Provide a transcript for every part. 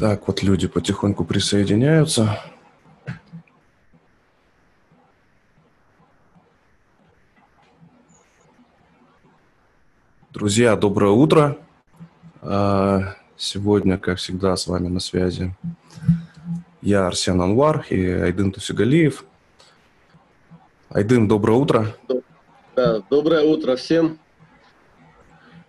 Так, вот люди потихоньку присоединяются. Друзья, доброе утро. А, сегодня, как всегда, с вами на связи я, Арсен Анвар и Айдын Тусигалиев. Айдын, доброе утро. Доброе утро всем.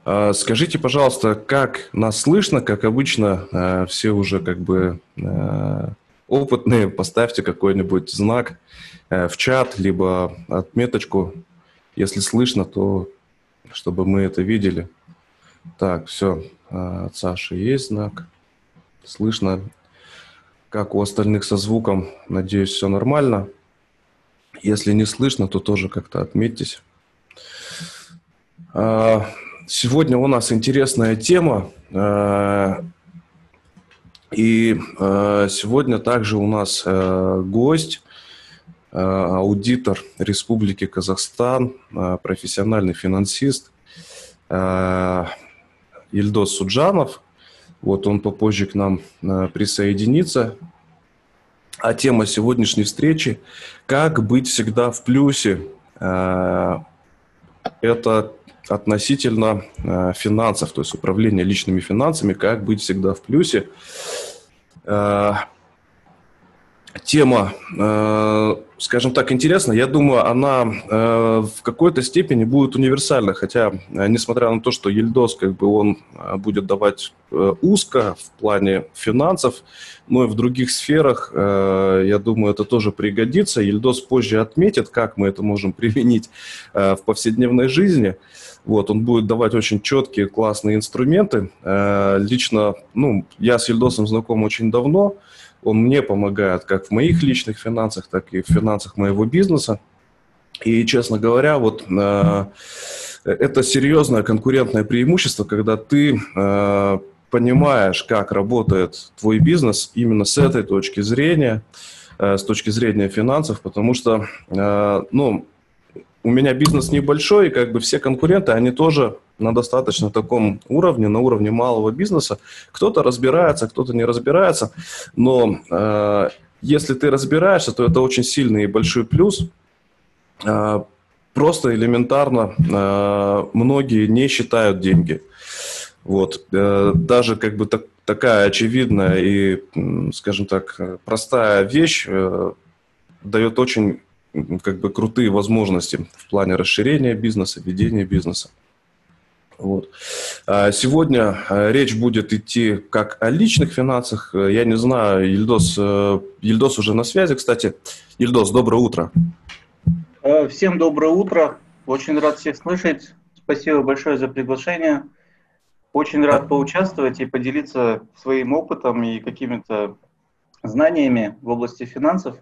А, скажите, пожалуйста, как нас слышно? Как обычно, а, все уже как бы а, опытные, поставьте какой-нибудь знак в чат, либо отметочку. Если слышно, то чтобы мы это видели. Так, все, от Саши есть знак. Слышно. Как у остальных со звуком, надеюсь, все нормально. Если не слышно, то тоже как-то отметьтесь. Сегодня у нас интересная тема. Э, и э, сегодня также у нас э, гость, аудитор Республики Казахстан, профессиональный финансист Ильдос Суджанов. Вот он попозже к нам присоединится. А тема сегодняшней встречи – как быть всегда в плюсе. Это относительно э, финансов, то есть управления личными финансами, как быть всегда в плюсе. Э, тема, э, скажем так, интересная. Я думаю, она в какой-то степени будет универсальна, хотя, несмотря на то, что Ельдос, как бы, он будет давать узко в плане финансов, но и в других сферах, я думаю, это тоже пригодится. Ельдос позже отметит, как мы это можем применить в повседневной жизни. Э, вот, он будет давать очень четкие, классные инструменты. Э, лично, ну, я с Ильдосом знаком очень давно. Он мне помогает как в моих личных финансах, так и в финансах моего бизнеса. И, честно говоря, вот э, это серьезное конкурентное преимущество, когда ты э, понимаешь, как работает твой бизнес именно с этой точки зрения, с точки зрения финансов, потому что, ну, у меня бизнес небольшой, и как бы все конкуренты, они тоже на достаточно таком уровне, на уровне малого бизнеса. Кто-то разбирается, кто-то не разбирается, но э, если ты разбираешься, то это очень сильный и большой плюс. Э, просто элементарно э, многие не считают деньги. Вот. Э, даже как бы так, такая очевидная и, скажем так, простая вещь э, дает очень как бы крутые возможности в плане расширения бизнеса, ведения бизнеса. Вот. А сегодня а, речь будет идти как о личных финансах. Я не знаю, Ильдос, э, Ильдос уже на связи, кстати. Ильдос, доброе утро. Э, всем доброе утро. Очень рад всех слышать. Спасибо большое за приглашение. Очень рад поучаствовать и поделиться своим опытом и какими-то знаниями в области финансов.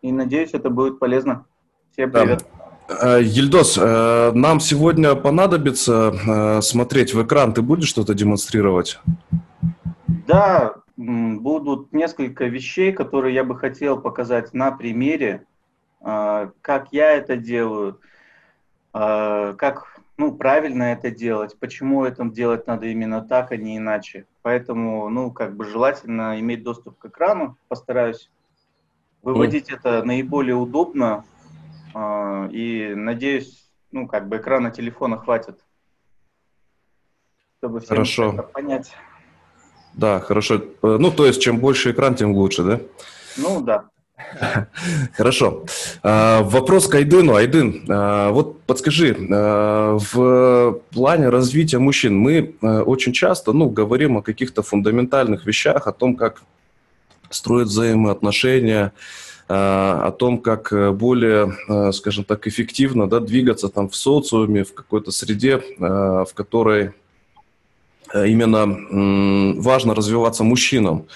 И надеюсь, это будет полезно. Всем привет. Да. Э, Ельдос, э, нам сегодня понадобится э, смотреть в экран. Ты будешь что-то демонстрировать? Да, будут несколько вещей, которые я бы хотел показать на примере, как я это делаю, как ну, правильно это делать, почему это делать надо именно так, а не иначе. Поэтому, ну, как бы желательно иметь доступ к экрану. Постараюсь Выводить это наиболее удобно, э, и надеюсь, ну, как бы экрана телефона хватит, чтобы всем хорошо. это понять. Да, хорошо. Э, ну, то есть, чем больше экран, тем лучше, да? Ну, да. Хорошо. А, вопрос к Айдыну. Айдын, а, вот подскажи, а, в плане развития мужчин мы очень часто ну, говорим о каких-то фундаментальных вещах, о том, как строить взаимоотношения, э, о том, как э, более, э, скажем так, эффективно да, двигаться там в социуме, в какой-то среде, в которой именно важно развиваться мужчинам.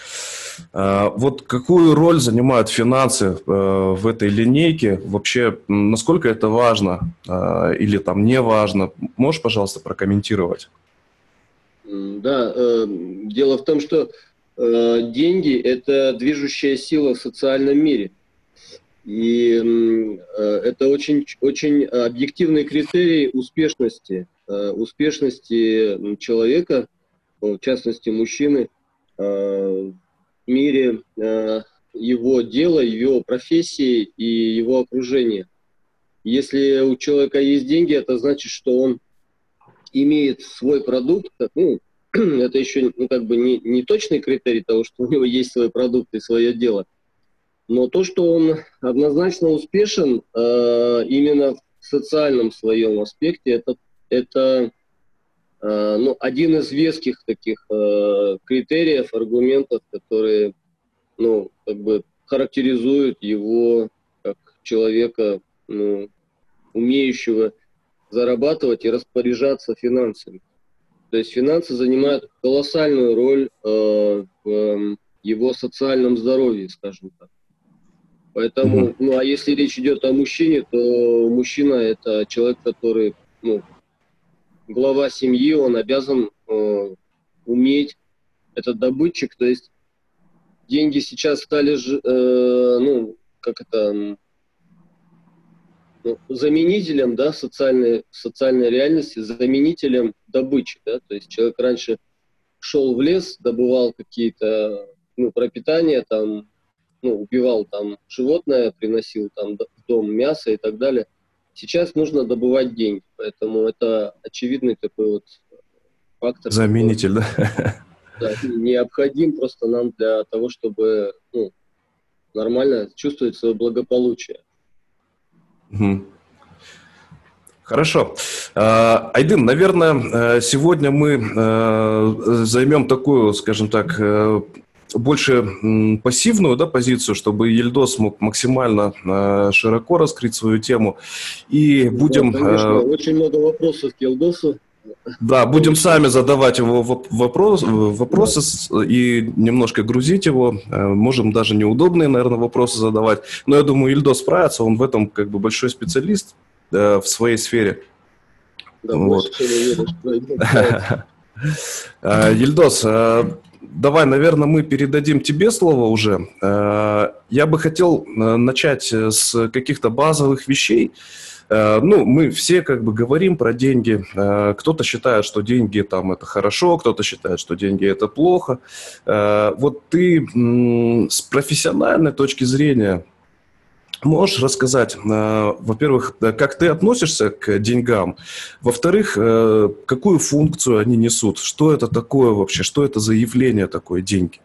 Вот какую роль занимают финансы в этой линейке? Вообще, насколько это важно или там не важно? Можешь, пожалуйста, прокомментировать? Да, дело в том, что деньги – это движущая сила в социальном мире. И э, это очень, очень объективный критерий успешности, э, успешности человека, в частности мужчины, в мире его дела, его профессии и его окружения. Если у человека есть деньги, это значит, что он имеет свой продукт, ну, это еще ну, как бы не, не точный критерий того, что у него есть свой продукт и свое дело, но то, что он однозначно успешен э, именно в социальном своем аспекте, это, это э, ну, один из веских таких э, критериев, аргументов, которые ну, как бы характеризуют его как человека, ну, умеющего зарабатывать и распоряжаться финансами. То есть финансы занимают колоссальную роль э, в э, его социальном здоровье, скажем так. Поэтому, mm-hmm. ну а если речь идет о мужчине, то мужчина это человек, который, ну, глава семьи, он обязан э, уметь, это добытчик, то есть деньги сейчас стали, э, ну, как это, заменителем, да, социальной, социальной реальности, заменителем добычи, да, то есть человек раньше шел в лес, добывал какие-то, ну, пропитания, там, ну, убивал там животное, приносил там в дом мясо и так далее. Сейчас нужно добывать деньги, поэтому это очевидный такой вот фактор. Заменитель, да? Да, необходим просто нам для того, чтобы ну, нормально чувствовать свое благополучие. Хорошо. А, Айдын, наверное, э, сегодня мы э, займем такую, скажем так, э, больше пассивную да, позицию, чтобы Ельдос мог максимально широко раскрыть свою тему. И будем... Да, конечно, очень много вопросов к Ельдосу. Да, будем сами задавать его вопрос, вопросы и немножко грузить его. Э, можем даже неудобные, наверное, вопросы задавать. Но я думаю, Ильдос справится, он в этом как бы большой специалист э, в своей сфере. Да, вот. Э, Ельдос, давай, наверное, мы передадим тебе слово уже. Я бы хотел начать с каких-то базовых вещей. Э, ну, мы все как бы говорим про деньги. Э, кто-то считает, что деньги там это хорошо, кто-то считает, что деньги это плохо. Э, вот ты с профессиональной точки зрения Можешь рассказать, во-первых, как ты относишься к деньгам, во-вторых, какую функцию они несут, что это такое вообще, что это за явление такое деньги?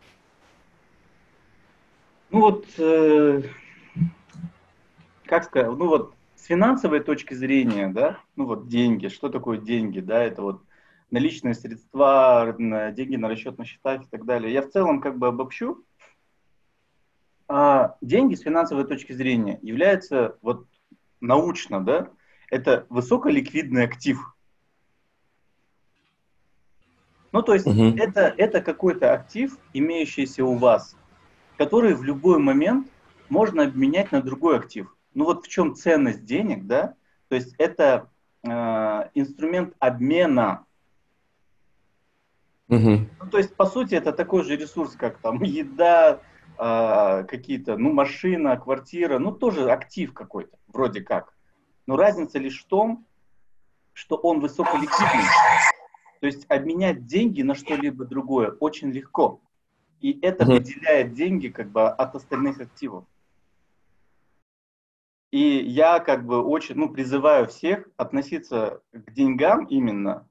Ну вот, как сказать, ну вот финансовой точки зрения, да, ну вот деньги, что такое деньги, да, это вот наличные средства, деньги на расчетных счетах и так далее. Я в целом как бы обобщу. А деньги с финансовой точки зрения являются вот научно, да, это высоколиквидный актив. Ну, то есть угу. это, это какой-то актив, имеющийся у вас, который в любой момент можно обменять на другой актив. Ну вот в чем ценность денег, да? То есть это э, инструмент обмена. Угу. Ну, то есть, по сути, это такой же ресурс, как там еда, э, какие-то, ну, машина, квартира, ну, тоже актив какой-то, вроде как. Но разница лишь в том, что он высоколиквидный. То есть обменять деньги на что-либо другое очень легко. И это угу. выделяет деньги как бы от остальных активов. И я как бы очень, ну, призываю всех относиться к деньгам именно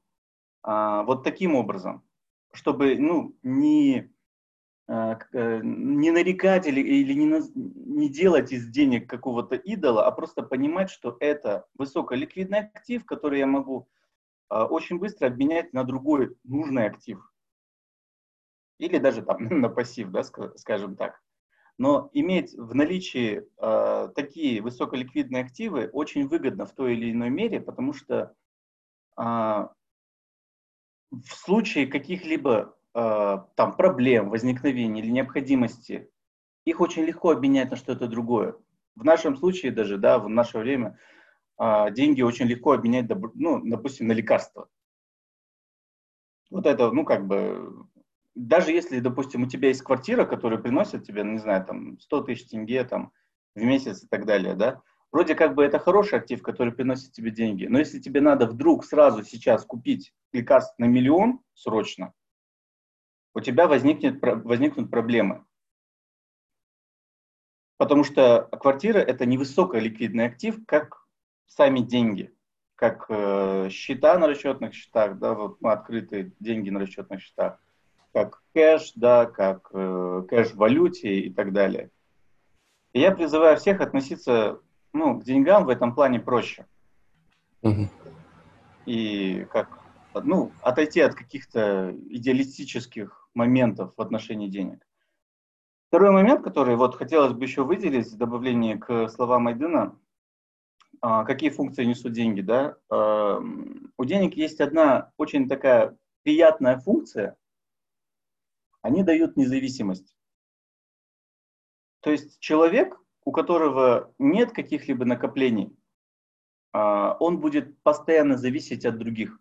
а, вот таким образом, чтобы, ну, не, а, э, не нарекать или, или не, не делать из денег какого-то идола, а просто понимать, что это высоколиквидный актив, который я могу а, очень быстро обменять на другой нужный актив. Или даже там на пассив, да, скажем так. Но иметь в наличии э, такие высоколиквидные активы очень выгодно в той или иной мере, потому что э, в случае каких-либо э, там проблем, возникновения или необходимости, их очень легко обменять на что-то другое. В нашем случае даже, да, в наше время э, деньги очень легко обменять, ну, допустим, на лекарства. Вот это, ну, как бы даже если, допустим, у тебя есть квартира, которая приносит тебе, не знаю, там 100 тысяч тенге там, в месяц и так далее, да, вроде как бы это хороший актив, который приносит тебе деньги, но если тебе надо вдруг сразу сейчас купить лекарств на миллион срочно, у тебя возникнет, возникнут проблемы. Потому что квартира – это невысокий ликвидный актив, как сами деньги, как э, счета на расчетных счетах, да, вот мы открыты деньги на расчетных счетах, как кэш, да, как э, кэш в валюте и так далее. И я призываю всех относиться ну, к деньгам в этом плане проще. Угу. И как, ну, отойти от каких-то идеалистических моментов в отношении денег. Второй момент, который вот хотелось бы еще выделить в добавлении к словам Айдена, а, какие функции несут деньги, да? А, у денег есть одна очень такая приятная функция, они дают независимость. То есть человек, у которого нет каких-либо накоплений, а, он будет постоянно зависеть от других.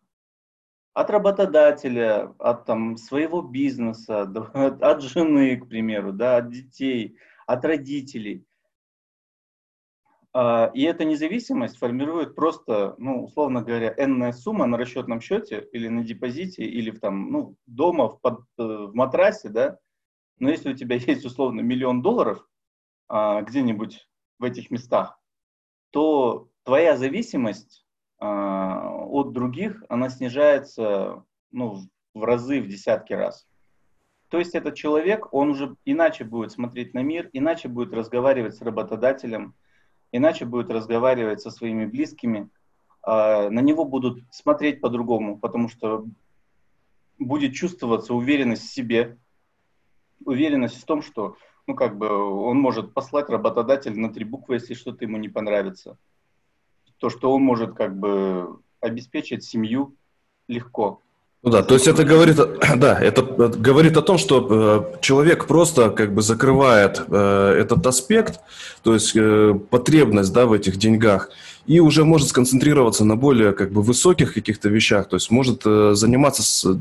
От работодателя, от там, своего бизнеса, от жены, к примеру, да, от детей, от родителей. А, и эта независимость формирует просто, ну, условно говоря, энная сумма на расчетном счете или на депозите, или в, там, ну, дома в, под, э, в матрасе, да. Но если у тебя есть условно миллион долларов, а, где-нибудь в этих местах, то твоя зависимость а, от других, она снижается ну, в разы, в десятки раз. То есть этот человек, он уже иначе будет смотреть на мир, иначе будет разговаривать с работодателем, иначе будет разговаривать со своими близкими, а, на него будут смотреть по-другому, потому что будет чувствоваться уверенность в себе, уверенность в том, что ну, как бы он может послать работодатель на три буквы, если что-то ему не понравится. То, что он может как бы обеспечить семью легко. Ну да, то есть это говорит, да, это говорит о том, что э, человек просто как бы закрывает э, этот аспект, то есть э, потребность, да, в этих деньгах, и уже может сконцентрироваться на более как бы высоких каких-то вещах, то есть может э, заниматься с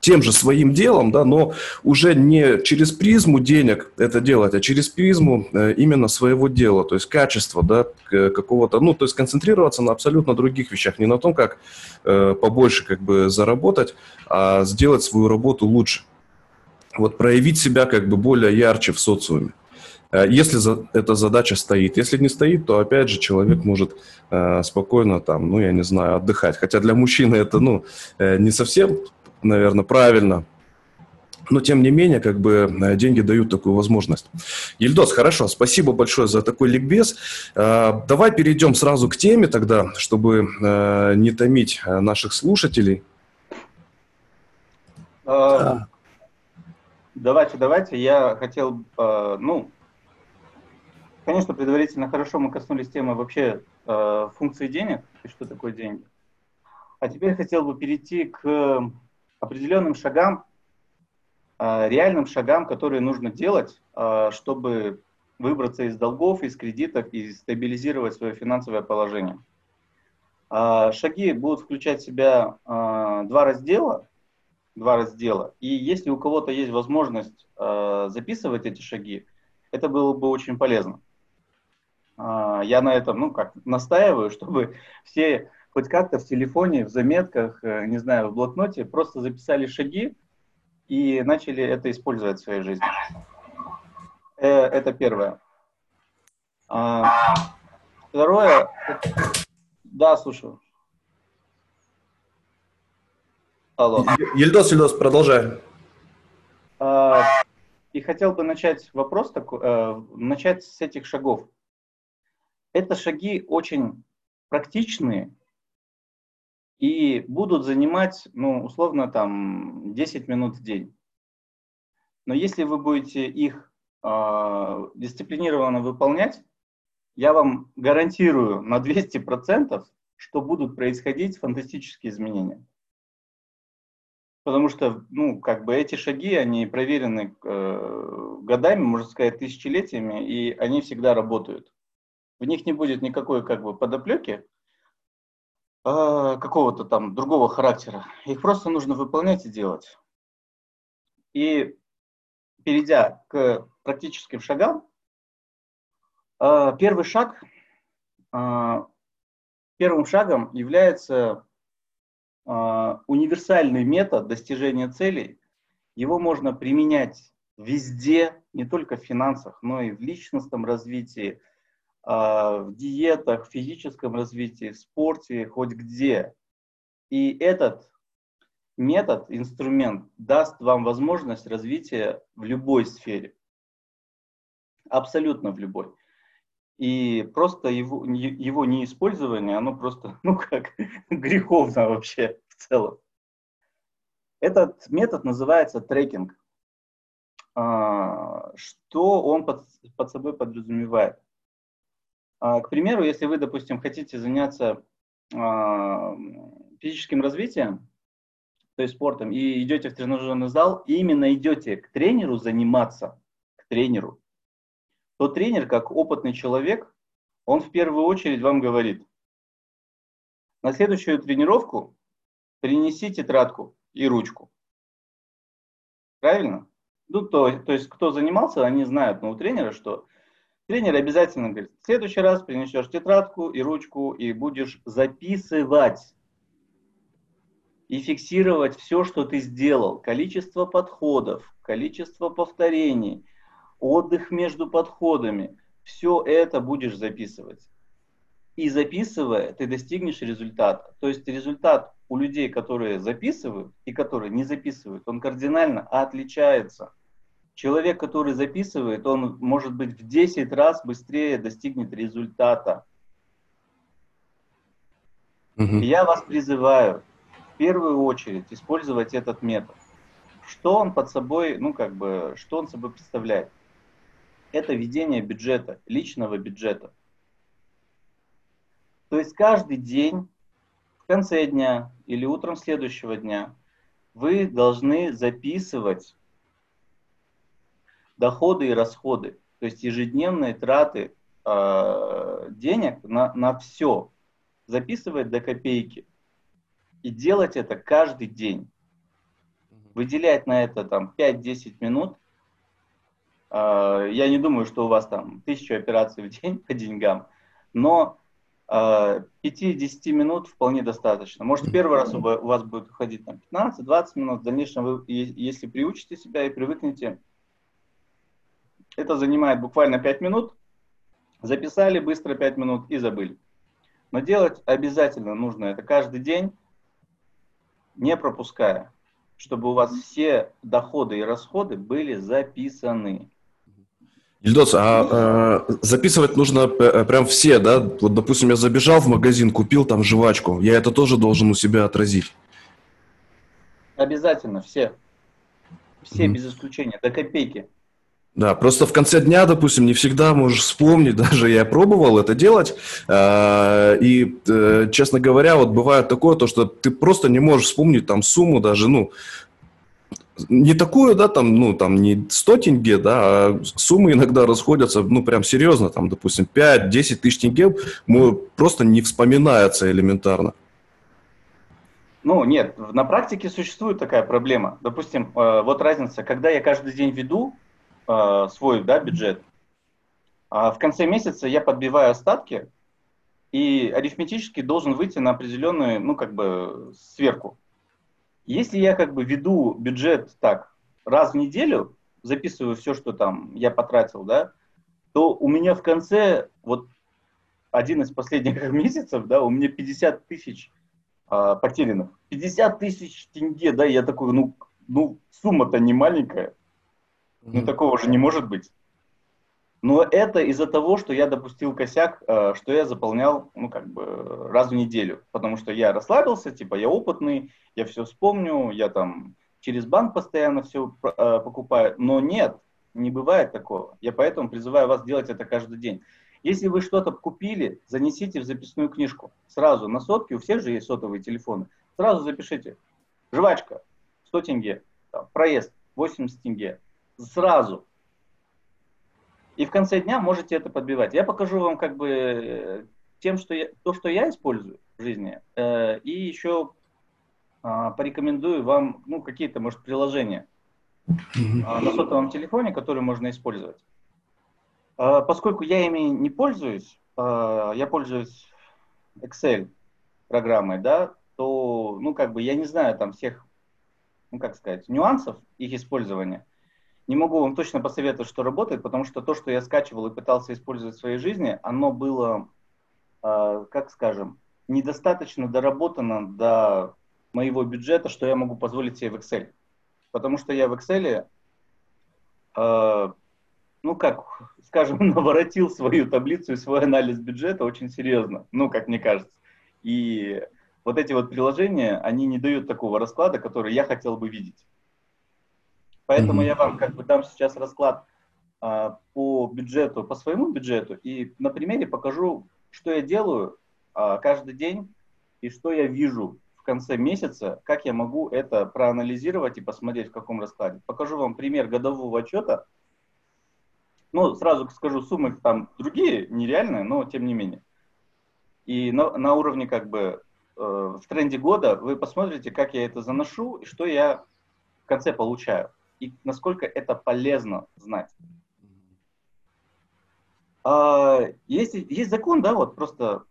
тем же своим делом, да, но уже не через призму денег это делать, а через призму э, именно своего дела, то есть качества, да, какого-то, ну, то есть концентрироваться на абсолютно других вещах, не на том, как э, побольше как бы заработать, а сделать свою работу лучше. Вот проявить себя как бы более ярче в социуме. Э, если за, эта задача стоит. Если не стоит, то опять же человек может э, спокойно там, ну я не знаю, отдыхать. Хотя для мужчины это ну э, не совсем наверное, правильно. Но, тем не менее, как бы э, деньги дают такую возможность. Ельдос, хорошо, спасибо большое за такой ликбез. Э, давай перейдем сразу к теме тогда, чтобы э, не томить наших слушателей. А, давайте, давайте. Я хотел, ну, конечно, предварительно хорошо мы коснулись темы вообще функции денег и что такое деньги. А теперь хотел бы перейти к определенным шагам, а, реальным шагам, которые нужно делать, а, чтобы выбраться из долгов, из кредитов и стабилизировать свое финансовое положение. А, шаги будут включать в себя два раздела, два раздела. И если у кого-то есть возможность записывать эти шаги, это было бы очень полезно. Я на этом, ну, как настаиваю, чтобы все хоть как-то в телефоне, в заметках, э, не знаю, в блокноте просто записали шаги и начали это использовать в своей жизни. Э, это первое. А, второе. Да, слушаю. Алло. Ельдос, Ельдос, продолжай. А, и хотел бы начать вопрос такой, э, начать с этих шагов. Это шаги очень практичные, и будут занимать, ну, условно, там, 10 минут в день. Но если вы будете их э, дисциплинированно выполнять, я вам гарантирую на 200%, что будут происходить фантастические изменения. Потому что, ну, как бы эти шаги, они проверены э, годами, можно сказать, тысячелетиями, и они всегда работают. В них не будет никакой, как бы, подоплеки, какого-то там другого характера. Их просто нужно выполнять и делать. И перейдя к практическим шагам, а, первый шаг, а, первым шагом является универсальный метод достижения целей. Его можно применять везде, не только в финансах, но и в личностном развитии, в диетах, в физическом развитии, в спорте, хоть где. И этот метод, инструмент даст вам возможность развития в любой сфере. Абсолютно в любой. И просто его, его неиспользование, оно просто, ну как, греховно вообще в целом. Этот метод называется трекинг. А, что он под, под собой подразумевает? А, к примеру, если вы, допустим, хотите заняться а, физическим развитием, то есть спортом, и идете в тренажерный зал, и именно идете к тренеру заниматься, к тренеру, то тренер, как опытный человек, он в первую очередь вам говорит, на следующую тренировку принеси тетрадку и ручку. Правильно? Ну, то, то есть, кто занимался, они знают, но у тренера, что тренер обязательно говорит, в следующий раз принесешь тетрадку и ручку и будешь записывать и фиксировать все, что ты сделал. Количество подходов, количество повторений, отдых между подходами. Все это будешь записывать. И записывая, ты достигнешь результата. То есть результат у людей, которые записывают и которые не записывают, он кардинально отличается. Человек, который записывает, он может быть в 10 раз быстрее достигнет результата. Угу. Я вас призываю, первую очередь использовать этот метод. Что он под собой, ну как бы, что он собой представляет? Это ведение бюджета, личного бюджета. То есть каждый день, в конце дня или утром следующего дня, вы должны записывать доходы и расходы, то есть ежедневные траты э, денег на, на все, записывать до копейки. И делать это каждый день. Выделять на это там 5-10 минут. А, я не думаю, что у вас там тысячу операций в день по деньгам, но 5-10 а, минут вполне достаточно. Может, первый раз у вас будет уходить там 15-20 минут, в дальнейшем вы, если приучите себя и привыкнете, это занимает буквально 5 минут, записали быстро 5 минут и забыли. Но делать обязательно нужно это каждый день, не пропуская, чтобы у вас все доходы и расходы были записаны. Ильдос, а э, записывать нужно э, прям все, да? Вот, допустим, я забежал в магазин, купил там жвачку, я это тоже должен у себя отразить? Обязательно, все. Все mm. без исключения, до копейки. Да, просто в конце дня, допустим, не всегда можешь вспомнить, даже я пробовал это делать, а, и, э, честно говоря, вот бывает такое, то, что ты просто не можешь вспомнить там сумму даже, ну, не такую, да, там, ну, там, не 100 тенге, да, а суммы иногда расходятся, ну, прям серьезно, там, допустим, 5-10 тысяч тенге просто не вспоминается элементарно. Ну, нет, на практике существует такая проблема. Допустим, э, вот разница, когда я каждый день веду э, свой да, бюджет. А в конце месяца я подбиваю остатки и арифметически должен выйти на определенную, ну, как бы, сверку. Если я как бы веду бюджет так раз в неделю, записываю все, что там я потратил, да, то у меня в конце, вот один из последних месяцев, да, у меня 50 тысяч а, потерянных. 50 тысяч тенге, да, я такой, ну, ну сумма-то не маленькая. Ну, такого же не может быть. Но это из-за того, что я допустил косяк, э, что я заполнял, ну, как бы, раз в неделю. Потому что я расслабился, типа, я опытный, я все вспомню, я там через банк постоянно все э, покупаю. Но нет, не бывает такого. Я поэтому призываю вас делать это каждый день. Если вы что-то купили, занесите в записную книжку. Сразу на сотке, у всех же есть сотовые телефоны. Сразу запишите. Жвачка, 100 тенге. Там, проезд, 80 тенге сразу. И в конце дня можете это подбивать. Я покажу вам как бы э, тем, что я, то, что я использую в жизни, э, и еще э, порекомендую вам ну, какие-то, может, приложения э, на сотовом телефоне, которые можно использовать. Э, поскольку я ими не пользуюсь, э, я пользуюсь Excel программой, да, то, ну, как бы, я не знаю там всех ну как сказать, нюансов их использования. Не могу вам точно посоветовать, что работает, потому что то, что я скачивал и пытался использовать в своей жизни, оно было, э, как скажем, недостаточно доработано до моего бюджета, что я могу позволить себе в Excel. Потому что я в Excel, э, ну как, скажем, наворотил свою таблицу и свой анализ бюджета очень серьезно, ну как мне кажется. И вот эти вот приложения, они не дают такого расклада, который я хотел бы видеть. Поэтому mm-hmm. я вам как бы дам сейчас расклад а, по бюджету, по своему бюджету, и на примере покажу, что я делаю а, каждый день и что я вижу в конце месяца, как я могу это проанализировать и посмотреть в каком раскладе. Покажу вам пример годового отчета. Ну, сразу скажу, суммы там другие, нереальные, но тем не менее. И на, на уровне как бы э, в тренде года вы посмотрите, как я это заношу и что я в конце получаю и насколько это полезно знать. А, есть, есть закон, да, вот просто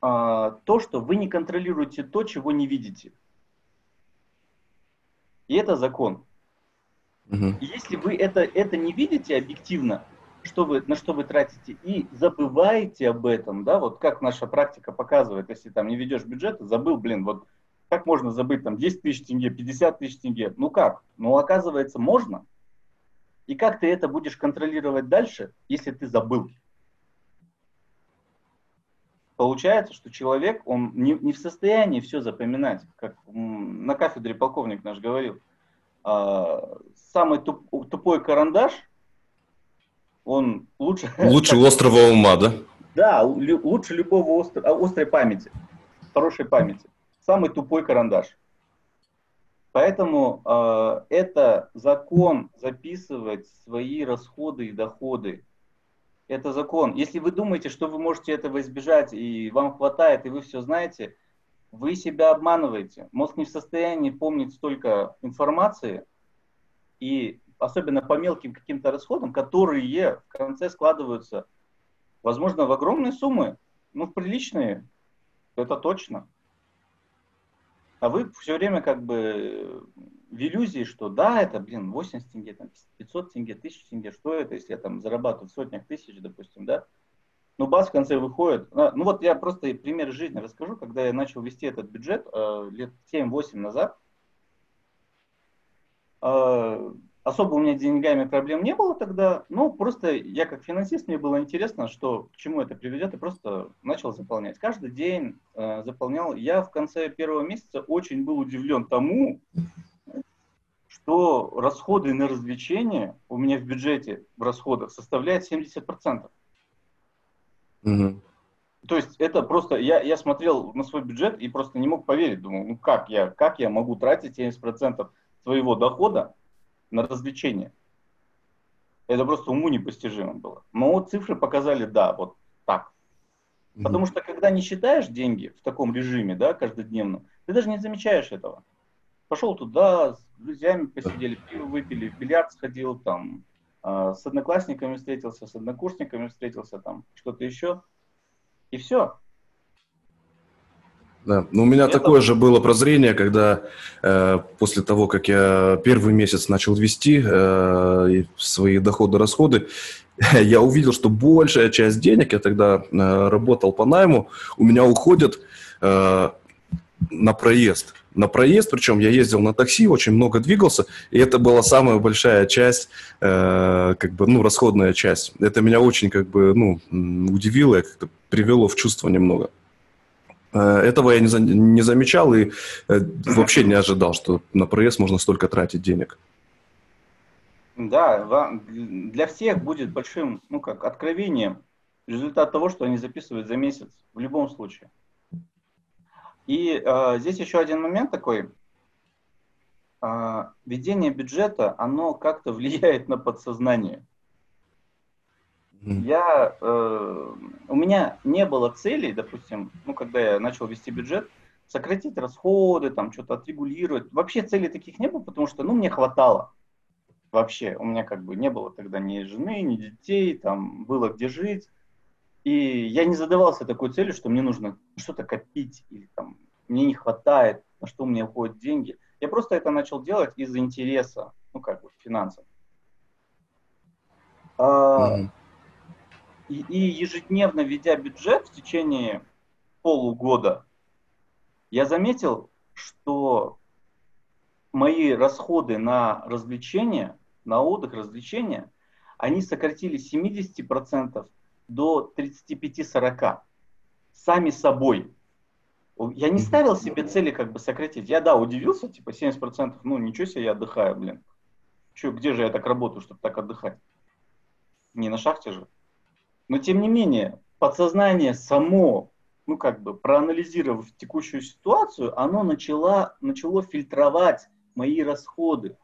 а, то, что вы не контролируете то, чего не видите. И это закон. Угу. Если вы это, это не видите объективно, что вы, на что вы тратите, и забываете об этом, да, вот как наша практика показывает, если там не ведешь бюджет, забыл, блин, вот как можно забыть там 10 тысяч тенге, 50 тысяч тенге? Ну как? Ну оказывается можно. И как ты это будешь контролировать дальше, если ты забыл? Получается, что человек, он не, не в состоянии все запоминать, как на кафедре полковник наш говорил. А, самый туп, тупой карандаш, он лучше... Лучше острого ума, да? Да, лучше любого остр, острой памяти, хорошей памяти самый тупой карандаш. Поэтому э, это закон записывать свои расходы и доходы. Это закон. Если вы думаете, что вы можете этого избежать, и вам хватает, и вы все знаете, вы себя обманываете. Мозг не в состоянии помнить столько информации, и особенно по мелким каким-то расходам, которые в конце складываются, возможно, в огромные суммы, ну, в приличные, это точно. А вы все время как бы в иллюзии, что да, это, блин, 80 тенге, там, 500 тенге, 1000 тенге, что это, если я там зарабатываю в сотнях тысяч, допустим, да? Ну, бас в конце выходит. А, ну, вот я просто пример жизни расскажу, когда я начал вести этот бюджет э, лет 7-8 назад. Особо у меня деньгами проблем не было тогда, ну, просто я как финансист, мне было интересно, что к чему это приведет, и просто начал заполнять. Каждый день э, заполнял. Я в конце первого месяца очень был удивлен тому, что расходы на развлечения у меня в бюджете, в расходах, составляют 70%. Угу. То есть это просто, я, я смотрел на свой бюджет и просто не мог поверить, думал, ну как я, как я могу тратить 70% своего дохода на развлечения. Это просто уму непостижимо было. Но вот цифры показали, да, вот так. Потому что когда не считаешь деньги в таком режиме, да, каждодневно, ты даже не замечаешь этого. Пошел туда, с друзьями посидели, пиво выпили, в бильярд сходил, там, э, с одноклассниками встретился, с однокурсниками встретился, там, что-то еще. И все. Да, но у меня это... такое же было прозрение, когда э, после того, как я первый месяц начал вести э, свои доходы-расходы, я увидел, что большая часть денег, я тогда э, работал по найму, у меня уходит э, на проезд. На проезд, причем я ездил на такси, очень много двигался, и это была самая большая часть, э, как бы, ну, расходная часть. Это меня очень, как бы, ну, удивило, как-то привело в чувство немного. Э, этого я не, за, не замечал и э, вообще не ожидал, что на проезд можно столько тратить денег. Да, для всех будет большим, ну как, откровением результат того, что они записывают за месяц, в любом случае. И э, здесь еще один момент такой. Э, ведение бюджета, оно как-то влияет на подсознание. Я, э, у меня не было целей, допустим, ну, когда я начал вести бюджет, сократить расходы, там, что-то отрегулировать. Вообще целей таких не было, потому что, ну, мне хватало. Вообще, у меня как бы не было тогда ни жены, ни детей, там, было где жить. И я не задавался такой целью, что мне нужно что-то копить, или там, мне не хватает, на что у меня уходят деньги. Я просто это начал делать из интереса, ну, как бы, финансов. Mm-hmm. И, и ежедневно ведя бюджет в течение полугода, я заметил, что мои расходы на развлечения, на отдых, развлечения, они сократились с 70% до 35-40 сами собой. Я не ставил себе цели как бы сократить. Я, да, удивился, типа 70%, ну ничего себе, я отдыхаю, блин. Че, где же я так работаю, чтобы так отдыхать? Не на шахте же. Но тем не менее, подсознание само, ну как бы проанализировав текущую ситуацию, оно начало, начало фильтровать мои расходы.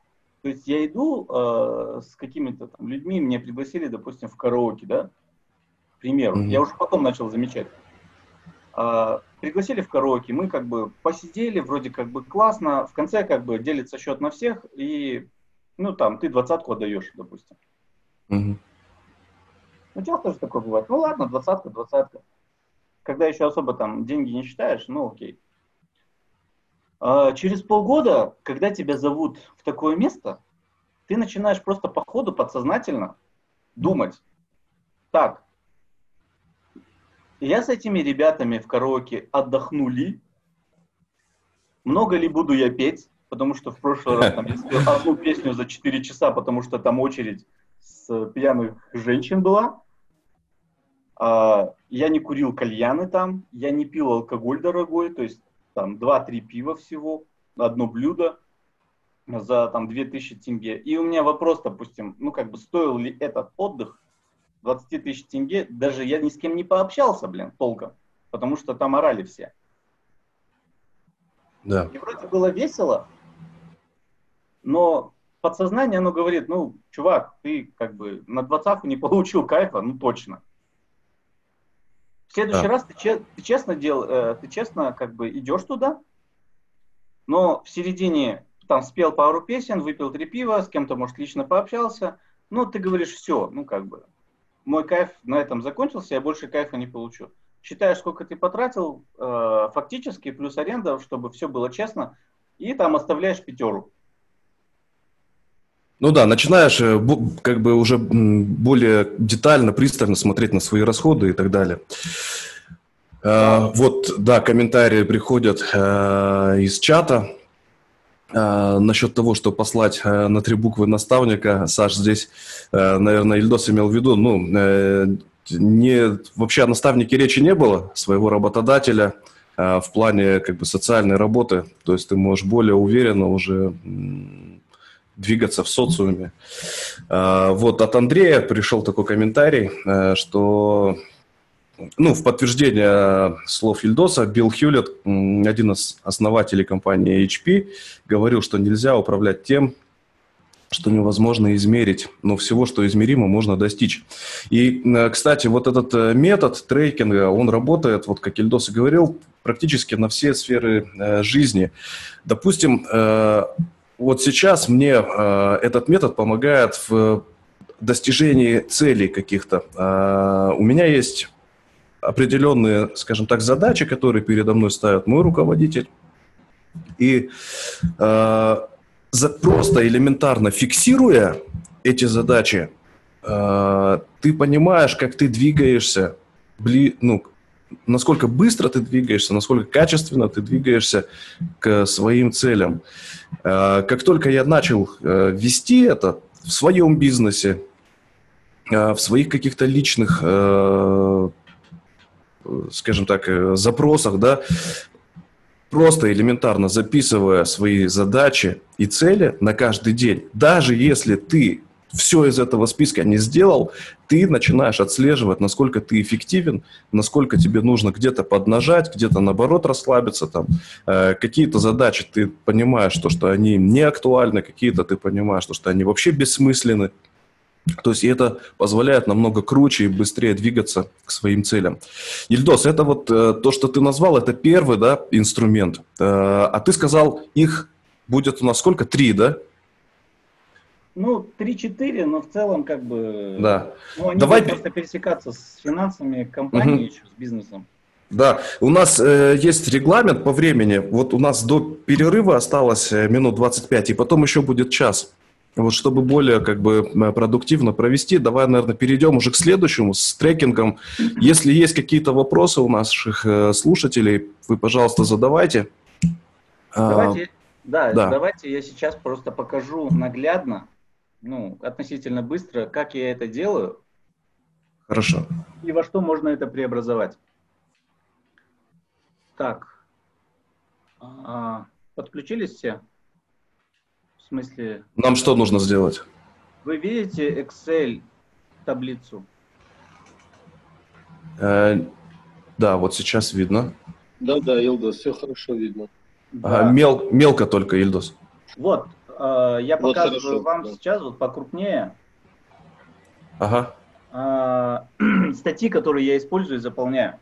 То есть я иду э, с какими-то там людьми, меня пригласили, допустим, в караоке, да, к примеру. Mm-hmm. Я уже потом начал замечать. Э, пригласили в караоке, мы как бы посидели, вроде как бы классно, в конце как бы делится счет на всех, и, ну там, ты двадцатку отдаешь, допустим. Mm-hmm. Ну, часто же такое бывает. Ну ладно, двадцатка, двадцатка. Когда еще особо там деньги не считаешь, ну окей. А через полгода, когда тебя зовут в такое место, ты начинаешь просто по ходу подсознательно думать, так, я с этими ребятами в караоке отдохнули, много ли буду я петь, потому что в прошлый раз там, я спел одну песню за 4 часа, потому что там очередь с пьяных женщин была. А, я не курил кальяны там, я не пил алкоголь дорогой, то есть там 2-3 пива всего, одно блюдо за там 2000 тенге. И у меня вопрос, допустим, ну как бы стоил ли этот отдых 20 тысяч тенге, даже я ни с кем не пообщался, блин, толком, потому что там орали все. Да. И вроде было весело, но подсознание, оно говорит, ну, чувак, ты как бы на двадцатку не получил кайфа, ну точно. В следующий да. раз ты, че, ты честно дел, э, ты честно как бы идешь туда, но в середине там спел пару песен, выпил три пива, с кем-то, может, лично пообщался, ну, ты говоришь, все, ну, как бы, мой кайф на этом закончился, я больше кайфа не получу. Считаешь, сколько ты потратил э, фактически, плюс аренда, чтобы все было честно, и там оставляешь пятеру. Ну да, начинаешь э, как бы уже более детально, пристально смотреть на свои расходы и так далее. Да. Вот, да, комментарии приходят э, из чата э, насчет того, что послать на три буквы наставника. Саш, здесь, наверное, Ильдос имел в виду, ну, не, вообще о наставнике речи не было, своего работодателя в плане как бы социальной работы. То есть ты можешь более уверенно уже двигаться в социуме. А, вот от Андрея пришел такой комментарий, э, что ну, в подтверждение слов Ильдоса, Билл Хьюлетт, один из основателей компании HP, говорил, что нельзя управлять тем, что невозможно измерить, но всего, что измеримо, можно достичь. И, э, кстати, вот этот э, метод трекинга, он работает, вот как Ильдос и говорил, практически на все сферы жизни. Допустим, вот сейчас мне э, этот метод помогает в достижении целей каких-то. Э, у меня есть определенные, скажем так, задачи, которые передо мной ставит мой руководитель. И э, за, просто элементарно фиксируя эти задачи, э, ты понимаешь, как ты двигаешься, бли, ну, насколько быстро ты двигаешься, насколько качественно ты двигаешься к своим целям. Э, как только я начал э, вести это в своем бизнесе, э, в своих каких-то личных, скажем так, запросах, да, просто элементарно записывая свои задачи и цели на каждый день, даже если ты все из этого списка не сделал, ты начинаешь отслеживать, насколько ты эффективен, насколько тебе нужно где-то поднажать, где-то наоборот расслабиться. Там. Э, какие-то задачи ты понимаешь, то, что они не актуальны, какие-то ты понимаешь, то, что они вообще бессмысленны. То есть это позволяет намного круче и быстрее двигаться к своим целям. Ильдос, это вот э, то, что ты назвал, это первый да, инструмент. Э, а ты сказал, их будет у нас сколько? Три, да? Ну, 3-4, но в целом как бы... Да. Ну, они Давай... просто пересекаться с финансами компании угу. еще, с бизнесом. Да, у нас э, есть регламент по времени. Вот у нас до перерыва осталось э, минут 25, и потом еще будет час. Вот чтобы более как бы продуктивно провести, давай, наверное, перейдем уже к следующему с трекингом. Если есть какие-то вопросы у наших э, слушателей, вы, пожалуйста, задавайте. А, давайте, да, да, давайте я сейчас просто покажу наглядно, ну, относительно быстро, как я это делаю. Хорошо. И во что можно это преобразовать. Так, а, подключились все? В смысле... Нам что нужно сделать? Вы видите Excel таблицу? Э, да, вот сейчас видно. Да, да, Илдос, все хорошо видно. Да. Ага, мел, мелко только, Ильдос. Вот, я вот показываю хорошо, вам да. сейчас вот покрупнее. Ага. Э, статьи, которые я использую и заполняю.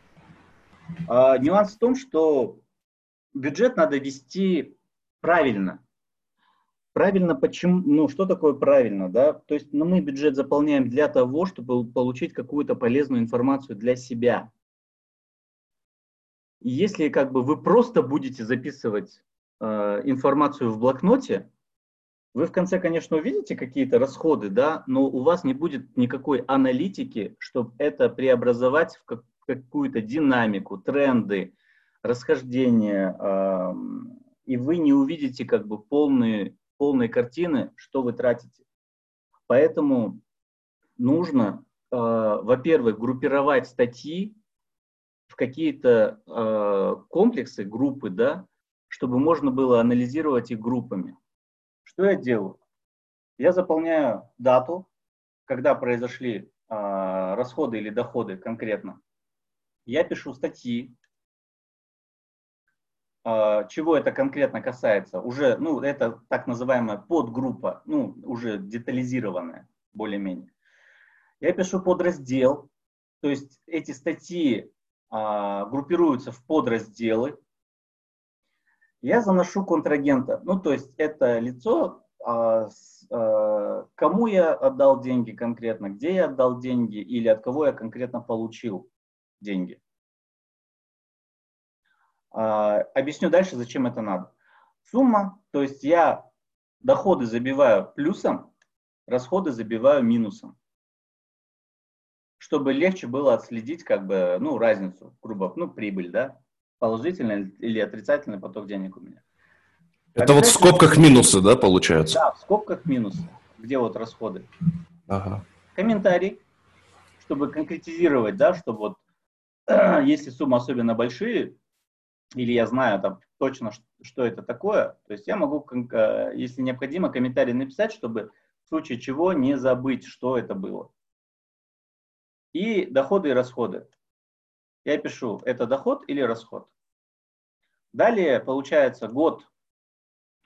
А, нюанс в том, что бюджет надо вести правильно. Правильно почему? Ну, что такое правильно, да? То есть ну, мы бюджет заполняем для того, чтобы получить какую-то полезную информацию для себя. И если как бы вы просто будете записывать э, информацию в блокноте, вы в конце, конечно, увидите какие-то расходы, да, но у вас не будет никакой аналитики, чтобы это преобразовать в, как, какую-то динамику, тренды, расхождения, и вы не увидите как бы полные, полной картины, что вы тратите. Поэтому нужно, а, во-первых, группировать статьи в какие-то а, комплексы, группы, да, чтобы можно было анализировать их группами. Что я делаю? Я заполняю дату, когда произошли а, расходы или доходы конкретно я пишу статьи, а, чего это конкретно касается, уже, ну, это так называемая подгруппа, ну, уже детализированная, более-менее. Я пишу подраздел, то есть эти статьи а, группируются в подразделы. Я заношу контрагента, ну, то есть это лицо, а, с, а, кому я отдал деньги конкретно, где я отдал деньги или от кого я конкретно получил деньги. А, объясню дальше, зачем это надо. Сумма, то есть я доходы забиваю плюсом, расходы забиваю минусом, чтобы легче было отследить как бы, ну, разницу, грубо, ну, прибыль, да, положительный или отрицательный поток денег у меня. Это вот в скобках минусы, да, получается? Да, в скобках минусы, где вот расходы. Ага. Комментарий, чтобы конкретизировать, да, чтобы вот если суммы особенно большие, или я знаю там точно, что это такое, то есть я могу, э, если необходимо, комментарий написать, чтобы в случае чего не забыть, что это было. И доходы и расходы. Я пишу, это доход или расход. Далее получается год.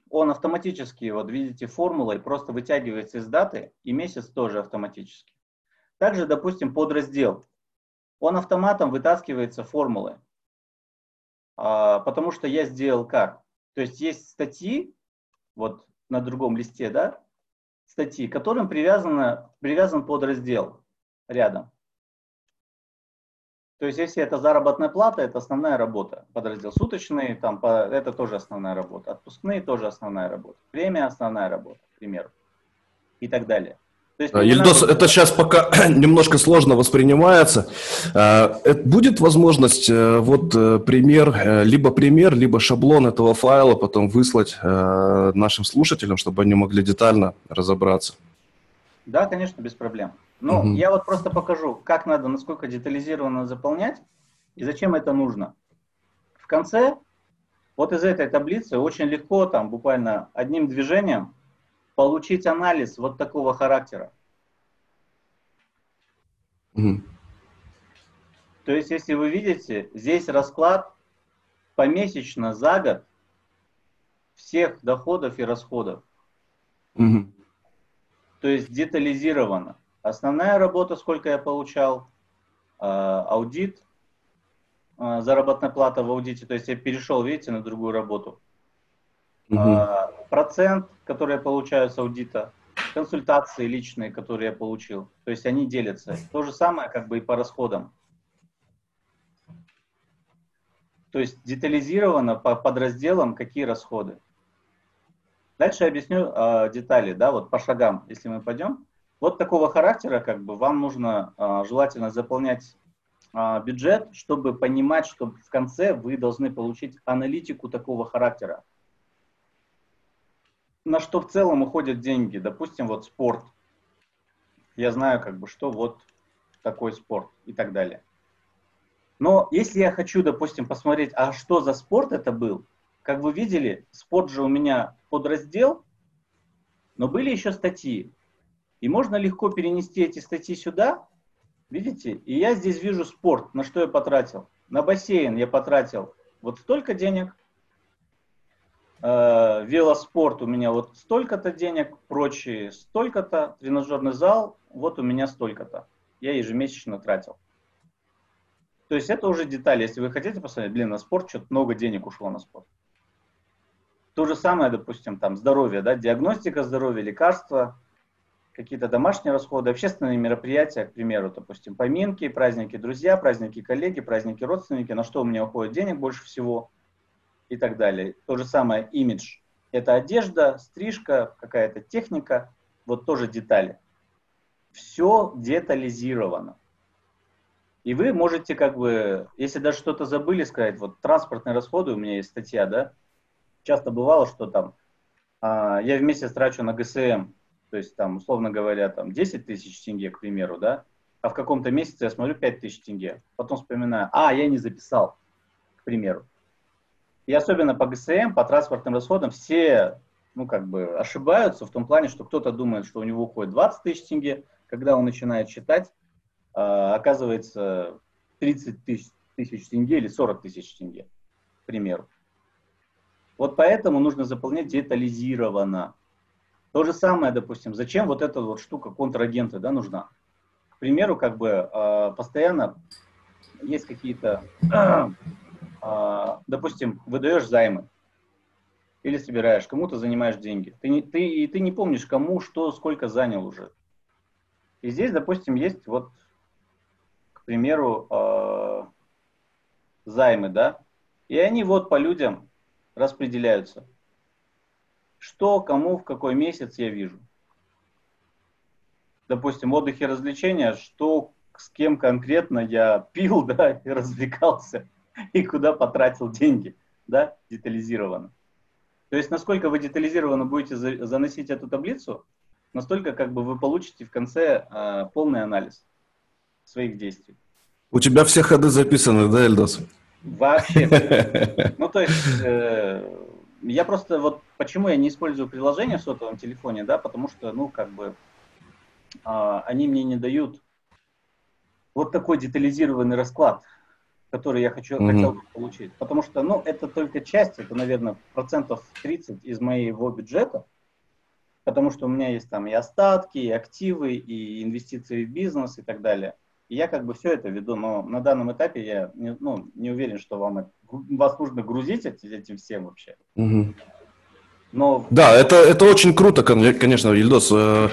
Он автоматически, вот видите, формулой просто вытягивается из даты, и месяц тоже автоматически. Также, допустим, подраздел он автоматом вытаскивается формулы. А, потому что я сделал как? То есть есть статьи, вот на другом листе, да, статьи, к которым привязано, привязан подраздел рядом. То есть если это заработная плата, это основная работа. Подраздел суточный, там, это тоже основная работа. Отпускные тоже основная работа. Премия основная работа, к примеру. И так далее. Есть, Ельдос, надо... это сейчас пока немножко сложно воспринимается. А, будет возможность э, вот э, пример, э, либо пример, либо шаблон этого файла потом выслать нашим слушателям, чтобы они могли детально разобраться? Да, конечно, без проблем. Но угу. я вот просто покажу, как надо, насколько детализированно заполнять и зачем это нужно. В конце вот из этой таблицы очень легко, там буквально одним движением получить анализ вот такого характера. Угу. То есть, если вы видите, здесь расклад помесячно за год всех доходов и расходов. Угу. То есть детализировано. Основная работа, сколько я получал, а, аудит, а, заработная плата в аудите, то есть я перешел, видите, на другую работу. Угу. Процент, который я получаю с аудита, консультации личные, которые я получил. То есть они делятся. То же самое как бы и по расходам. То есть детализировано по подразделам, какие расходы. Дальше я объясню э, детали, да, вот по шагам, если мы пойдем. Вот такого характера, как бы, вам нужно э, желательно заполнять э, бюджет, чтобы понимать, что в конце вы должны получить аналитику такого характера. На что в целом уходят деньги? Допустим, вот спорт. Я знаю, как бы, что вот такой спорт и так далее. Но если я хочу, допустим, посмотреть, а что за спорт это был, как вы видели, спорт же у меня подраздел, но были еще статьи. И можно легко перенести эти статьи сюда, видите? И я здесь вижу спорт, на что я потратил. На бассейн я потратил вот столько денег, э, велоспорт у меня вот столько-то денег, прочие столько-то, тренажерный зал, вот у меня столько-то. Я ежемесячно тратил. То есть это уже детали. Если вы хотите посмотреть, блин, на спорт что-то много денег ушло на спорт. То же самое, допустим, там здоровье, да, диагностика здоровья, лекарства, какие-то домашние расходы, общественные мероприятия, к примеру, допустим, поминки, праздники друзья, праздники коллеги, праздники родственники, на что у меня уходит денег больше всего и так далее. То же самое имидж. Это одежда, стрижка, какая-то техника, вот тоже детали. Все детализировано. И вы можете как бы, если даже что-то забыли сказать, вот транспортные расходы, у меня есть статья, да, часто бывало, что там а, я в месяц трачу на ГСМ, то есть там, условно говоря, там 10 тысяч тенге, к примеру, да, а в каком-то месяце я смотрю 5 тысяч тенге. Потом вспоминаю, а, я не записал, к примеру. И особенно по ГСМ, по транспортным расходам, все, ну, как бы ошибаются в том плане, что кто-то думает, что у него уходит 20 тысяч тенге, когда он начинает считать, а, оказывается 30 тысяч, тысяч тенге или 40 тысяч тенге, к примеру. Вот поэтому нужно заполнять детализированно. То же самое, допустим, зачем вот эта вот штука контрагенты да, нужна? К примеру, как бы э, постоянно есть какие-то, э, допустим, выдаешь займы или собираешь, кому-то занимаешь деньги. Ты не, ты, и ты не помнишь, кому, что, сколько занял уже. И здесь, допустим, есть вот примеру, э, займы, да, и они вот по людям распределяются. Что, кому, в какой месяц я вижу. Допустим, отдых и развлечения, что, с кем конкретно я пил, да, и развлекался, и куда потратил деньги, да, детализированно. То есть, насколько вы детализированно будете заносить эту таблицу, настолько как бы вы получите в конце э, полный анализ своих действий. У тебя все ходы записаны, да, Эльдос? Вообще. Ну, то есть, э, я просто вот, почему я не использую приложение в сотовом телефоне, да, потому что, ну, как бы, э, они мне не дают вот такой детализированный расклад, который я хочу, mm-hmm. хотел бы получить. Потому что, ну, это только часть, это, наверное, процентов 30 из моего бюджета, потому что у меня есть там и остатки, и активы, и инвестиции в бизнес и так далее. И я как бы все это веду, но на данном этапе я не, ну, не уверен, что вам вас нужно грузить этим всем вообще. Угу. Но... Да, это, это очень круто, конечно, Ильдос. Э,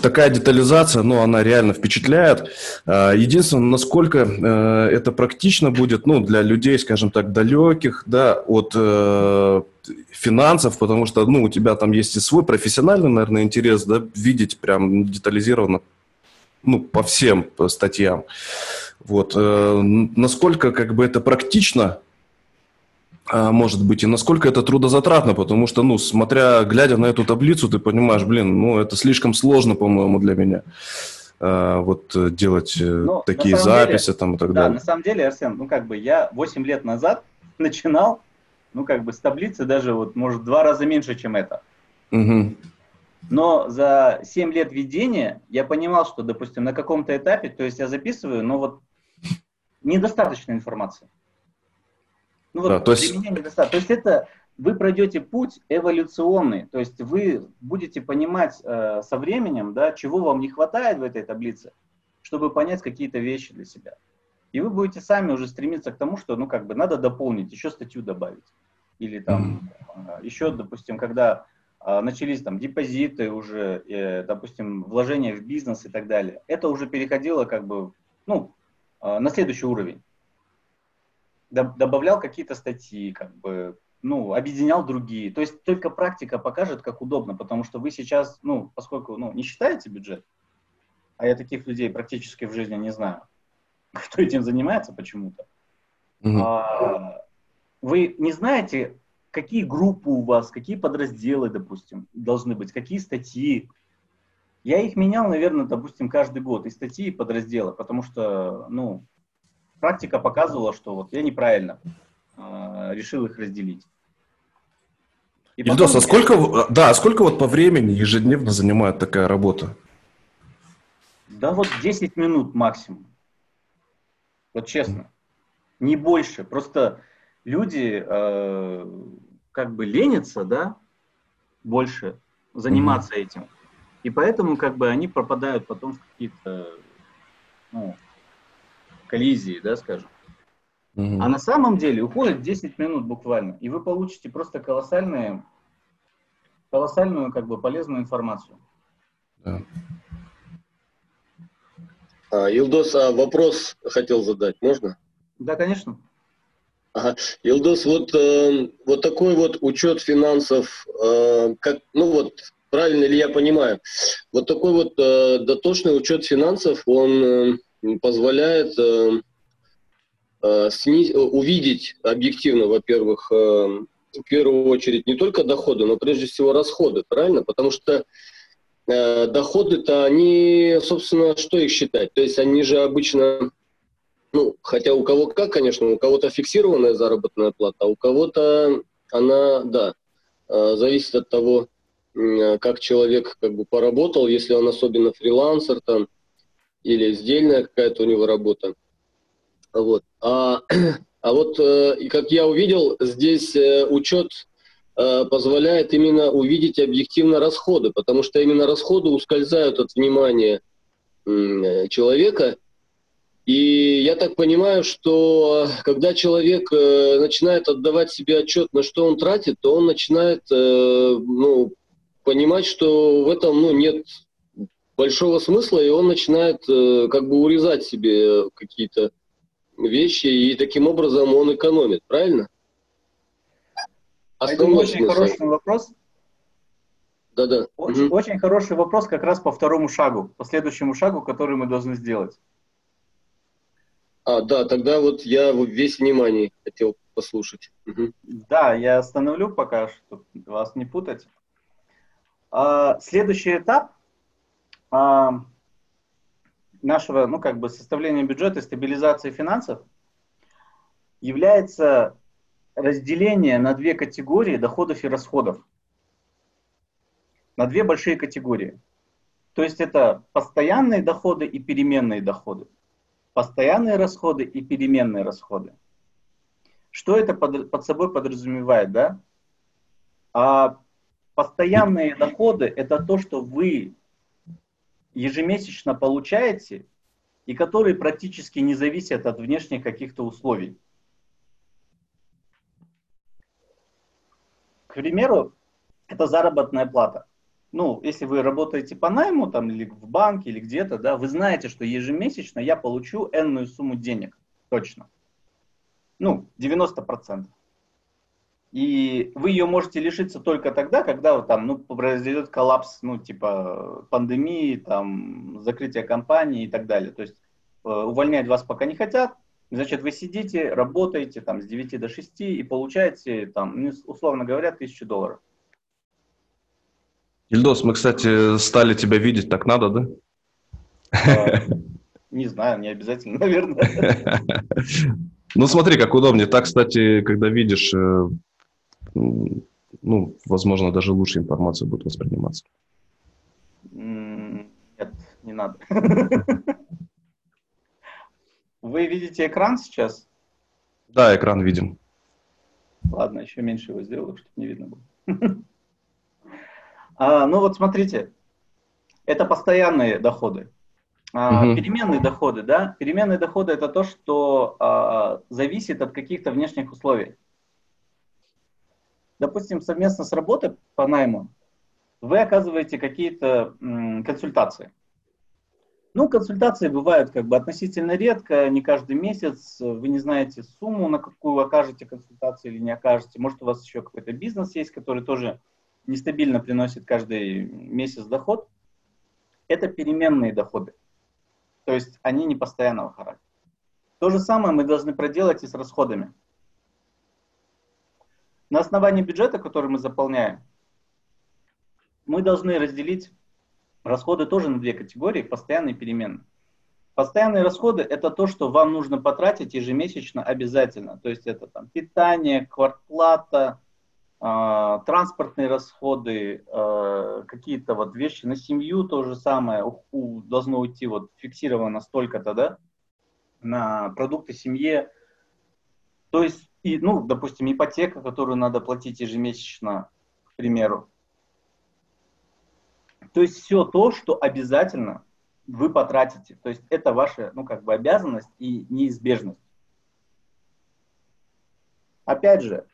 такая детализация, ну, она реально впечатляет. Э, единственное, насколько э, это практично будет, ну, для людей, скажем так, далеких, да, от финансов, потому что, ну, у тебя там есть и свой профессиональный, наверное, интерес, да, видеть прям детализированно ну, по всем статьям. Вот. Э, насколько как бы это практично, а, может быть, и насколько это трудозатратно, потому что, ну, смотря, глядя на эту таблицу, ты понимаешь, блин, ну, это слишком сложно, по-моему, для меня а, вот э, делать э, ну, такие записи деле, там и так да, далее. на самом деле, Арсен, ну, как бы я 8 лет назад начинал, ну, как бы с таблицы даже, вот, может, два раза меньше, чем это. Угу. Но за 7 лет ведения я понимал, что, допустим, на каком-то этапе, то есть я записываю, но вот недостаточно информации. Ну вот да, то есть... для меня недостаточно. То есть это вы пройдете путь эволюционный, то есть вы будете понимать э, со временем, да, чего вам не хватает в этой таблице, чтобы понять какие-то вещи для себя. И вы будете сами уже стремиться к тому, что, ну, как бы, надо дополнить, еще статью добавить. Или там, mm-hmm. еще, допустим, когда начались там депозиты уже, э, допустим, вложения в бизнес и так далее. Это уже переходило как бы, ну, а, на следующий уровень. добавлял какие-то статьи, как бы, ну, объединял другие. То есть только практика покажет, как удобно, потому что вы сейчас, ну, поскольку, ну, не считаете бюджет, а я таких людей практически в жизни не знаю, кто этим занимается почему-то, mm-hmm. а, вы не знаете, какие группы у вас, какие подразделы, допустим, должны быть, какие статьи. Я их менял, наверное, допустим, каждый год, и статьи, и подразделы, потому что, ну, практика показывала, что вот я неправильно э, решил их разделить. И Ильдос, а сколько, да, а сколько вот по времени ежедневно занимает такая работа? Да вот 10 минут максимум. Вот честно. Не больше. Просто люди э, как бы ленятся, да, больше заниматься mm-hmm. этим. И поэтому как бы они пропадают потом в какие-то ну, коллизии, да, скажем. Mm-hmm. А на самом деле уходит 10 минут буквально, и вы получите просто колоссальные, колоссальную как бы полезную информацию. Да. А, Илдос, а вопрос хотел задать, можно? Да, конечно. Ага. Илдос, вот, э, вот такой вот учет финансов, э, как, ну вот, правильно ли я понимаю, вот такой вот э, дотошный учет финансов, он э, позволяет э, э, сниз, увидеть объективно, во-первых, э, в первую очередь не только доходы, но прежде всего расходы, правильно? Потому что э, доходы-то они, собственно, что их считать? То есть они же обычно ну, хотя у кого как, конечно, у кого-то фиксированная заработная плата, а у кого-то она, да, а, зависит от того, как человек как бы поработал, если он особенно фрилансер там, или сдельная какая-то у него работа. Вот. А, а вот, э, как я увидел, здесь э, учет э, позволяет именно увидеть объективно расходы, потому что именно расходы ускользают от внимания человека, и я так понимаю, что когда человек э, начинает отдавать себе отчет, на что он тратит, то он начинает э, ну, понимать, что в этом ну, нет большого смысла, и он начинает э, как бы урезать себе какие-то вещи, и таким образом он экономит, правильно? Это очень смысл. хороший вопрос. Да-да. Очень, угу. очень хороший вопрос как раз по второму шагу, по следующему шагу, который мы должны сделать. А, да, тогда вот я весь внимание хотел послушать. Угу. Да, я остановлю пока, чтобы вас не путать. А, следующий этап а, нашего, ну, как бы составления бюджета и стабилизации финансов является разделение на две категории доходов и расходов. На две большие категории. То есть это постоянные доходы и переменные доходы постоянные расходы и переменные расходы. Что это под, под собой подразумевает, да? А постоянные доходы – это то, что вы ежемесячно получаете и которые практически не зависят от внешних каких-то условий. К примеру, это заработная плата ну, если вы работаете по найму, там, или в банке, или где-то, да, вы знаете, что ежемесячно я получу энную сумму денег, точно. Ну, 90%. И вы ее можете лишиться только тогда, когда вот, там, ну, произойдет коллапс, ну, типа пандемии, там, закрытие компании и так далее. То есть э, увольнять вас пока не хотят, значит, вы сидите, работаете там с 9 до 6 и получаете, там, ну, условно говоря, 1000 долларов. Ильдос, мы, кстати, стали тебя видеть, так надо, да? А, не знаю, не обязательно, наверное. Ну, смотри, как удобнее. Так, кстати, когда видишь, э, ну, возможно, даже лучше информация будет восприниматься. Нет, не надо. Вы видите экран сейчас? Да, экран видим. Ладно, еще меньше его сделаю, чтобы не видно было. А, ну вот смотрите, это постоянные доходы. А, угу. Переменные доходы, да? Переменные доходы это то, что а, зависит от каких-то внешних условий. Допустим, совместно с работой по найму вы оказываете какие-то консультации. Ну, консультации бывают как бы относительно редко, не каждый месяц. Вы не знаете сумму, на какую окажете консультацию или не окажете. Может, у вас еще какой-то бизнес есть, который тоже нестабильно приносит каждый месяц доход. Это переменные доходы. То есть они не постоянного характера. То же самое мы должны проделать и с расходами. На основании бюджета, который мы заполняем, мы должны разделить Расходы тоже на две категории, постоянные и переменные. Постоянные расходы – это то, что вам нужно потратить ежемесячно обязательно. То есть это там питание, квартплата, транспортные расходы, э, какие-то вот вещи на семью, то же самое, должно уйти вот фиксировано столько-то, да, на продукты семье. То есть, и, ну, допустим, ипотека, которую надо платить ежемесячно, к примеру. То есть все то, что обязательно вы потратите. То есть это ваша, ну, как бы обязанность и неизбежность. Опять же,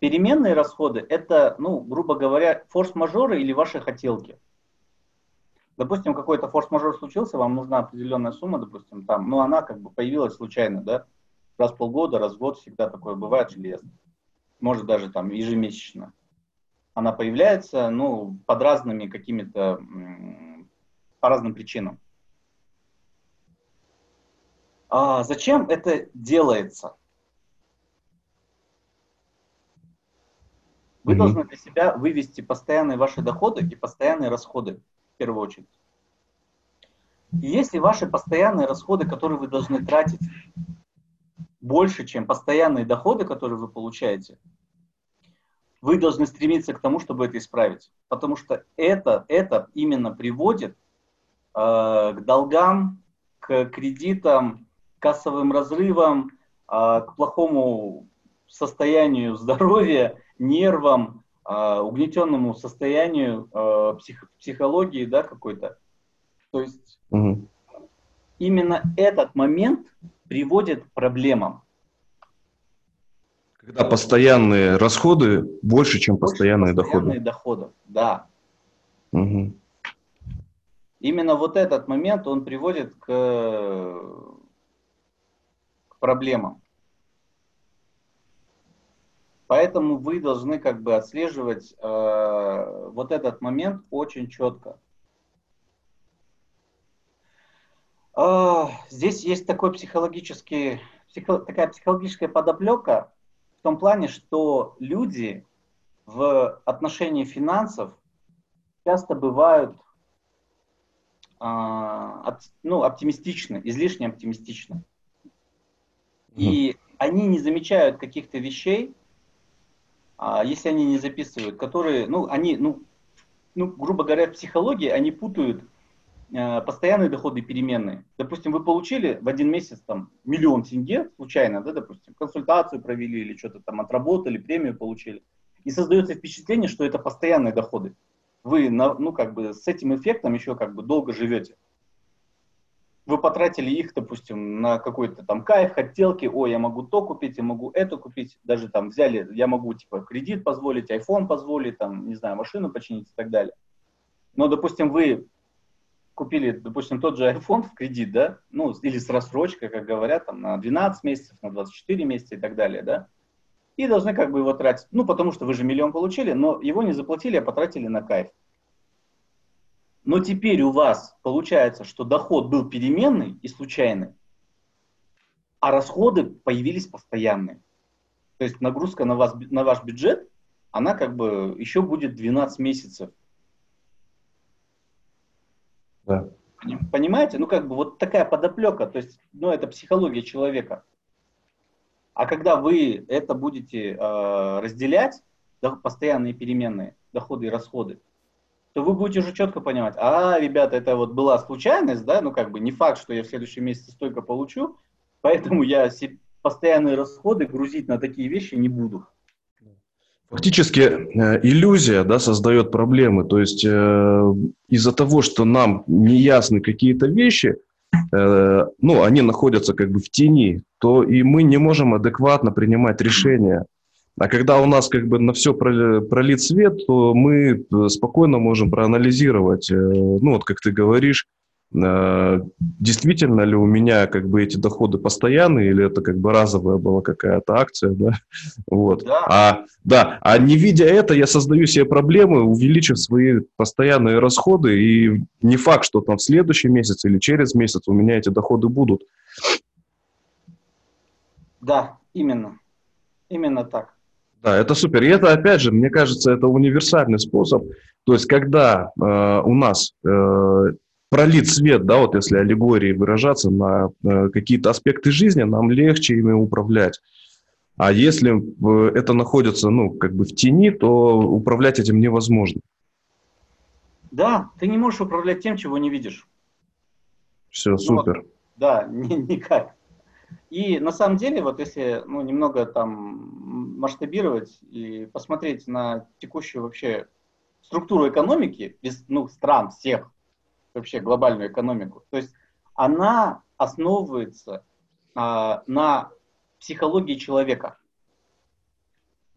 переменные расходы – это, ну, грубо говоря, форс-мажоры или ваши хотелки. Допустим, какой-то форс-мажор случился, вам нужна определенная сумма, допустим, там, ну, она как бы появилась случайно, да, раз в полгода, раз в год, всегда такое бывает железно. Может даже там ежемесячно она появляется, ну, под разными какими-то, по разным причинам. А зачем это делается? Вы mm-hmm. должны для себя вывести постоянные ваши доходы и постоянные расходы, в первую очередь. И если ваши постоянные расходы, которые вы должны тратить, больше, чем постоянные доходы, которые вы получаете, вы должны стремиться к тому, чтобы это исправить. Потому что это, это именно приводит э, к долгам, к кредитам, кассовым разрывам, э, к плохому состоянию здоровья, нервам, э, угнетенному состоянию э, псих, психологии да, какой-то. То есть угу. именно этот момент приводит к проблемам. Когда постоянные расходы больше, чем больше постоянные, постоянные доходы. доходы, да. Угу. Именно вот этот момент, он приводит к, к проблемам. Поэтому вы должны как бы отслеживать э, вот этот момент очень четко. Э, здесь есть такой психологический, психо, такая психологическая подоплека, в том плане, что люди в отношении финансов часто бывают оп, ну, оптимистичны, излишне оптимистичны. И они не замечают каких-то вещей, а, если они не записывают, которые, ну, они, ну, ну, грубо говоря, в психологии они путают Э, постоянные доходы переменные. Допустим, вы получили в один месяц там миллион тенге случайно, да, допустим, консультацию провели или что-то там отработали, премию получили. И создается впечатление, что это постоянные доходы. Вы, ну, как бы с этим эффектом еще как бы долго живете. Вы потратили их, допустим, на какой-то там кайф, хотелки, о, я могу то купить, я могу это купить, даже там взяли, я могу типа кредит позволить, iPhone позволить, там, не знаю, машину починить и так далее. Но, допустим, вы купили, допустим, тот же iPhone в кредит, да, ну, или с рассрочкой, как говорят, там, на 12 месяцев, на 24 месяца и так далее, да, и должны как бы его тратить, ну, потому что вы же миллион получили, но его не заплатили, а потратили на кайф. Но теперь у вас получается, что доход был переменный и случайный, а расходы появились постоянные. То есть нагрузка на, вас, на ваш бюджет, она как бы еще будет 12 месяцев. Да. Понимаете? Ну, как бы вот такая подоплека, то есть, ну, это психология человека. А когда вы это будете э, разделять, да, постоянные переменные доходы и расходы, то вы будете уже четко понимать, а, ребята, это вот была случайность, да, ну, как бы не факт, что я в следующем месяце столько получу, поэтому я постоянные расходы грузить на такие вещи не буду. Фактически э, иллюзия да, создает проблемы. То есть э, из-за того, что нам не ясны какие-то вещи, э, ну, они находятся как бы в тени, то и мы не можем адекватно принимать решения. А когда у нас как бы на все пролит свет, то мы э, спокойно можем проанализировать, э, ну вот как ты говоришь, э, действительно ли у меня как бы эти доходы постоянные или это как бы разовая была какая-то акция, да, вот. Да. А, да, а не видя это, я создаю себе проблемы, увеличив свои постоянные расходы, и не факт, что там в следующий месяц или через месяц у меня эти доходы будут. Да, именно. Именно так. Да, это супер. И это, опять же, мне кажется, это универсальный способ. То есть, когда э, у нас э, пролит свет, да, вот если аллегории выражаться на э, какие-то аспекты жизни, нам легче ими управлять. А если э, это находится, ну, как бы в тени, то управлять этим невозможно. Да, ты не можешь управлять тем, чего не видишь. Все, супер. Ну, да, ни, никак. И на самом деле, вот если ну, немного там масштабировать и посмотреть на текущую вообще структуру экономики без ну, стран всех, вообще глобальную экономику, то есть она основывается а, на психологии человека.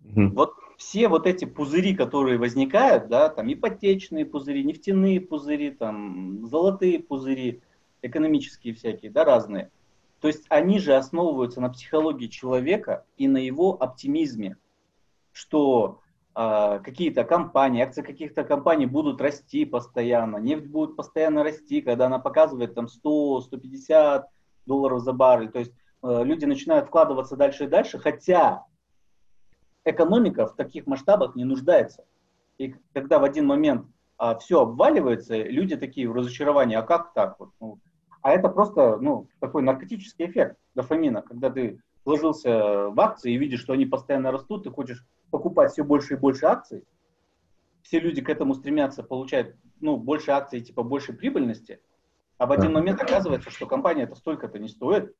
Mm-hmm. Вот все вот эти пузыри, которые возникают, да, там ипотечные пузыри, нефтяные пузыри, там золотые пузыри, экономические всякие, да, разные – то есть они же основываются на психологии человека и на его оптимизме, что э, какие-то компании, акции каких-то компаний будут расти постоянно, нефть будет постоянно расти, когда она показывает там 100-150 долларов за баррель. То есть э, люди начинают вкладываться дальше и дальше, хотя экономика в таких масштабах не нуждается. И когда в один момент а, все обваливается, люди такие в разочаровании, а как так? Вот, ну, а это просто ну, такой наркотический эффект дофамина, когда ты вложился в акции и видишь, что они постоянно растут, ты хочешь покупать все больше и больше акций, все люди к этому стремятся получать ну, больше акций, типа больше прибыльности, а в один момент оказывается, что компания это столько-то не стоит,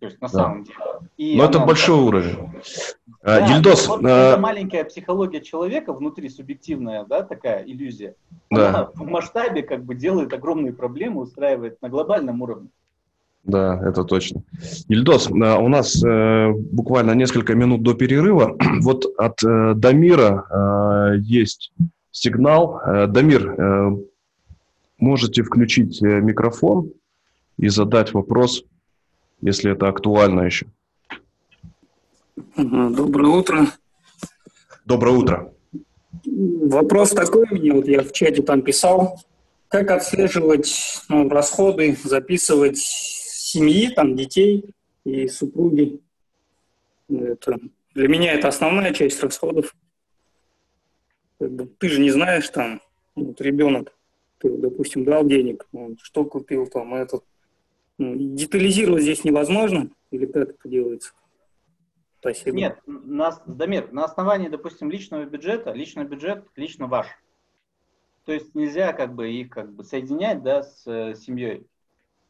то есть на да. самом деле. И Но это большой уровень. А, да, Ильдос, вот а... эта маленькая психология человека внутри субъективная, да, такая иллюзия, да. она в масштабе как бы делает огромные проблемы, устраивает на глобальном уровне. Да, это точно. Ильдос, а, у нас э, буквально несколько минут до перерыва. Вот от э, Дамира э, есть сигнал. Э, Дамир, э, можете включить э, микрофон и задать вопрос, если это актуально еще. Доброе утро. Доброе утро. Вопрос такой мне, вот я в чате там писал, как отслеживать ну, расходы, записывать семьи, там, детей и супруги. Это, для меня это основная часть расходов. Ты же не знаешь, там, вот ребенок, ты, допустим, дал денег, что купил, там, этот. Детализировать здесь невозможно, или как это делается? Спасибо. Нет, на, Дамир, на основании, допустим, личного бюджета, личный бюджет лично ваш. То есть нельзя как бы их как бы соединять, да, с э, семьей.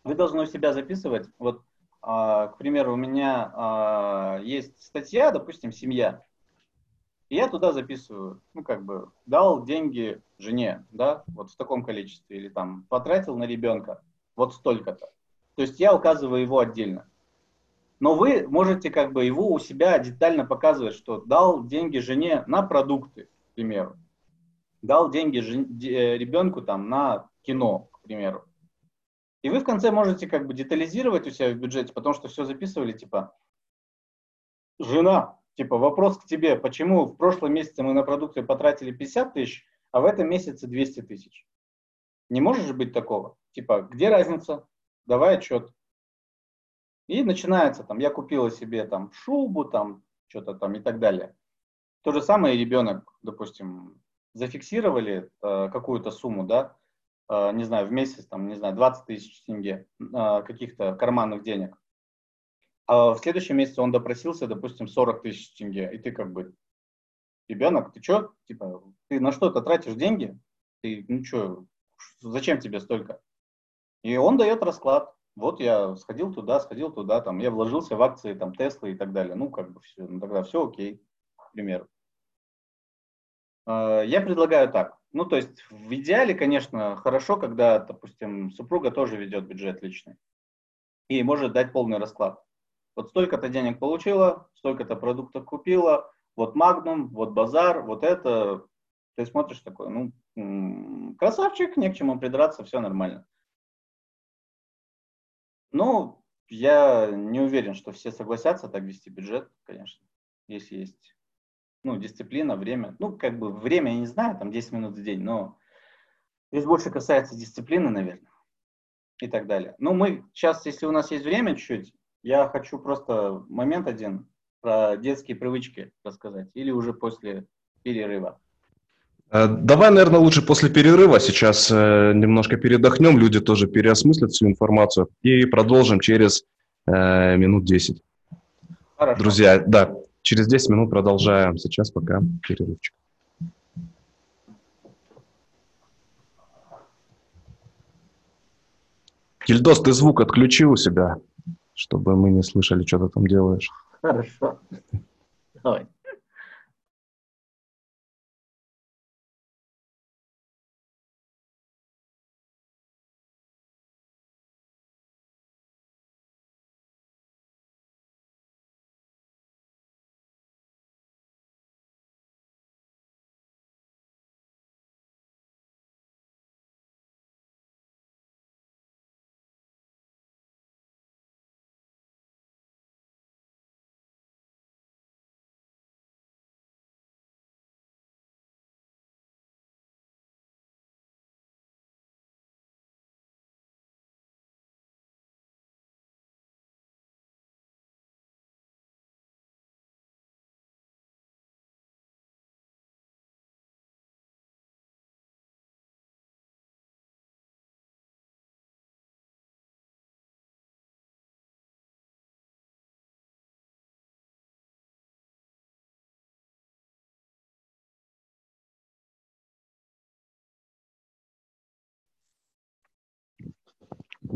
Вы должны у себя записывать. Вот, э, к примеру, у меня э, есть статья, допустим, семья. И я туда записываю, ну, как бы, дал деньги жене, да, вот в таком количестве, или там потратил на ребенка, вот столько-то. То есть я указываю его отдельно но вы можете как бы его у себя детально показывать, что дал деньги жене на продукты, к примеру, дал деньги жен... Э, ребенку там на кино, к примеру. И вы в конце можете как бы детализировать у себя в бюджете, потому что все записывали, типа, жена, типа, вопрос к тебе, почему в прошлом месяце мы на продукты потратили 50 тысяч, а в этом месяце 200 тысяч? Не может же быть такого? Типа, где разница? Давай отчет. И начинается там, я купила себе там шубу, там что-то там и так далее. То же самое и ребенок, допустим, зафиксировали э, какую-то сумму, да, э, не знаю, в месяц, там, не знаю, 20 тысяч тенге, э, каких-то карманных денег. А в следующем месяце он допросился, допустим, 40 тысяч тенге, и ты как бы, ребенок, ты что, типа, ты на что-то тратишь деньги? Ты, ну что, зачем тебе столько? И он дает расклад вот я сходил туда, сходил туда, там, я вложился в акции, там, Теслы и так далее. Ну, как бы все, ну, тогда все окей, к примеру. А, я предлагаю так. Ну, то есть, в идеале, конечно, хорошо, когда, допустим, супруга тоже ведет бюджет личный и может дать полный расклад. Вот столько-то денег получила, столько-то продуктов купила, вот Магнум, вот Базар, вот это. Ты смотришь такой, ну, красавчик, не к чему придраться, все нормально. Ну, я не уверен, что все согласятся так вести бюджет, конечно, если есть ну, дисциплина, время. Ну, как бы время, я не знаю, там 10 минут в день, но здесь больше касается дисциплины, наверное, и так далее. Ну, мы сейчас, если у нас есть время чуть-чуть, я хочу просто момент один про детские привычки рассказать, или уже после перерыва. Э, давай, наверное, лучше после перерыва. Сейчас э, немножко передохнем, люди тоже переосмыслят всю информацию и продолжим через э, минут 10. Хорошо. Друзья, да, через 10 минут продолжаем. Сейчас пока перерывчик. Кильдос, ты звук отключи у себя, чтобы мы не слышали, что ты там делаешь. Хорошо. Давай.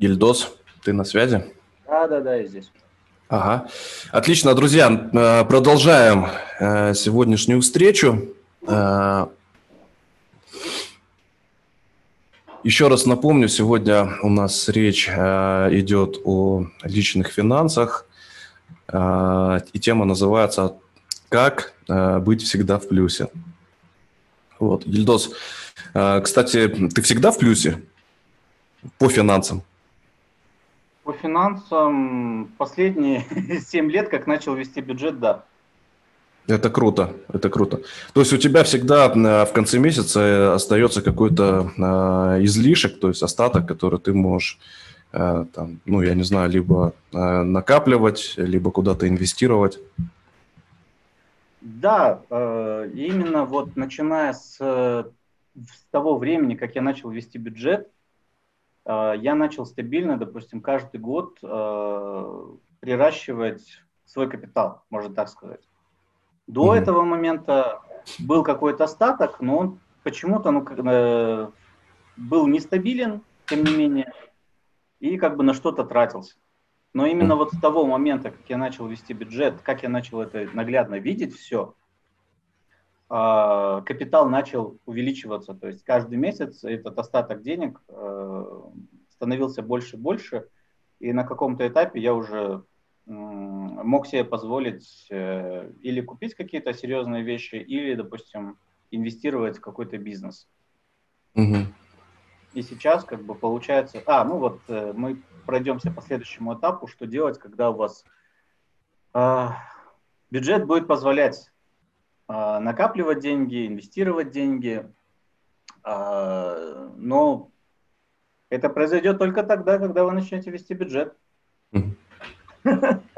Ильдос, ты на связи? Да, да, да, я здесь. Ага. Отлично, друзья, э, продолжаем э, сегодняшнюю встречу. Э, еще раз напомню, сегодня у нас речь идет о личных финансах, и тема называется «Как быть всегда в плюсе». Вот, Ильдос, кстати, ты всегда в плюсе по финансам? По финансам последние 7 лет, как начал вести бюджет, да. Это круто, это круто. То есть у тебя всегда э, в конце месяца остается какой-то э, излишек, то есть остаток, который ты можешь, э, там, ну, я не знаю, либо накапливать, либо куда-то инвестировать. Да, именно вот начиная с, с того времени, как я начал вести бюджет, Э, я начал стабильно, допустим, каждый год э, приращивать свой капитал, можно так сказать. До mm-hmm. этого момента был какой-то остаток, но он почему-то ну, э, был нестабилен, тем не менее, и как бы на что-то тратился. Но именно вот с того момента, как я начал вести бюджет, как я начал это наглядно видеть все, капитал начал увеличиваться, то есть каждый месяц этот остаток денег э, становился больше и больше, и на каком-то этапе я уже мог себе позволить э, или купить какие-то серьезные вещи, или, допустим, инвестировать в какой-то бизнес. Угу. И сейчас как бы получается... А, ну вот э, мы пройдемся по следующему этапу, что делать, когда у вас э, бюджет будет позволять а, накапливать деньги, инвестировать деньги. А, но это произойдет только тогда, когда вы начнете вести бюджет.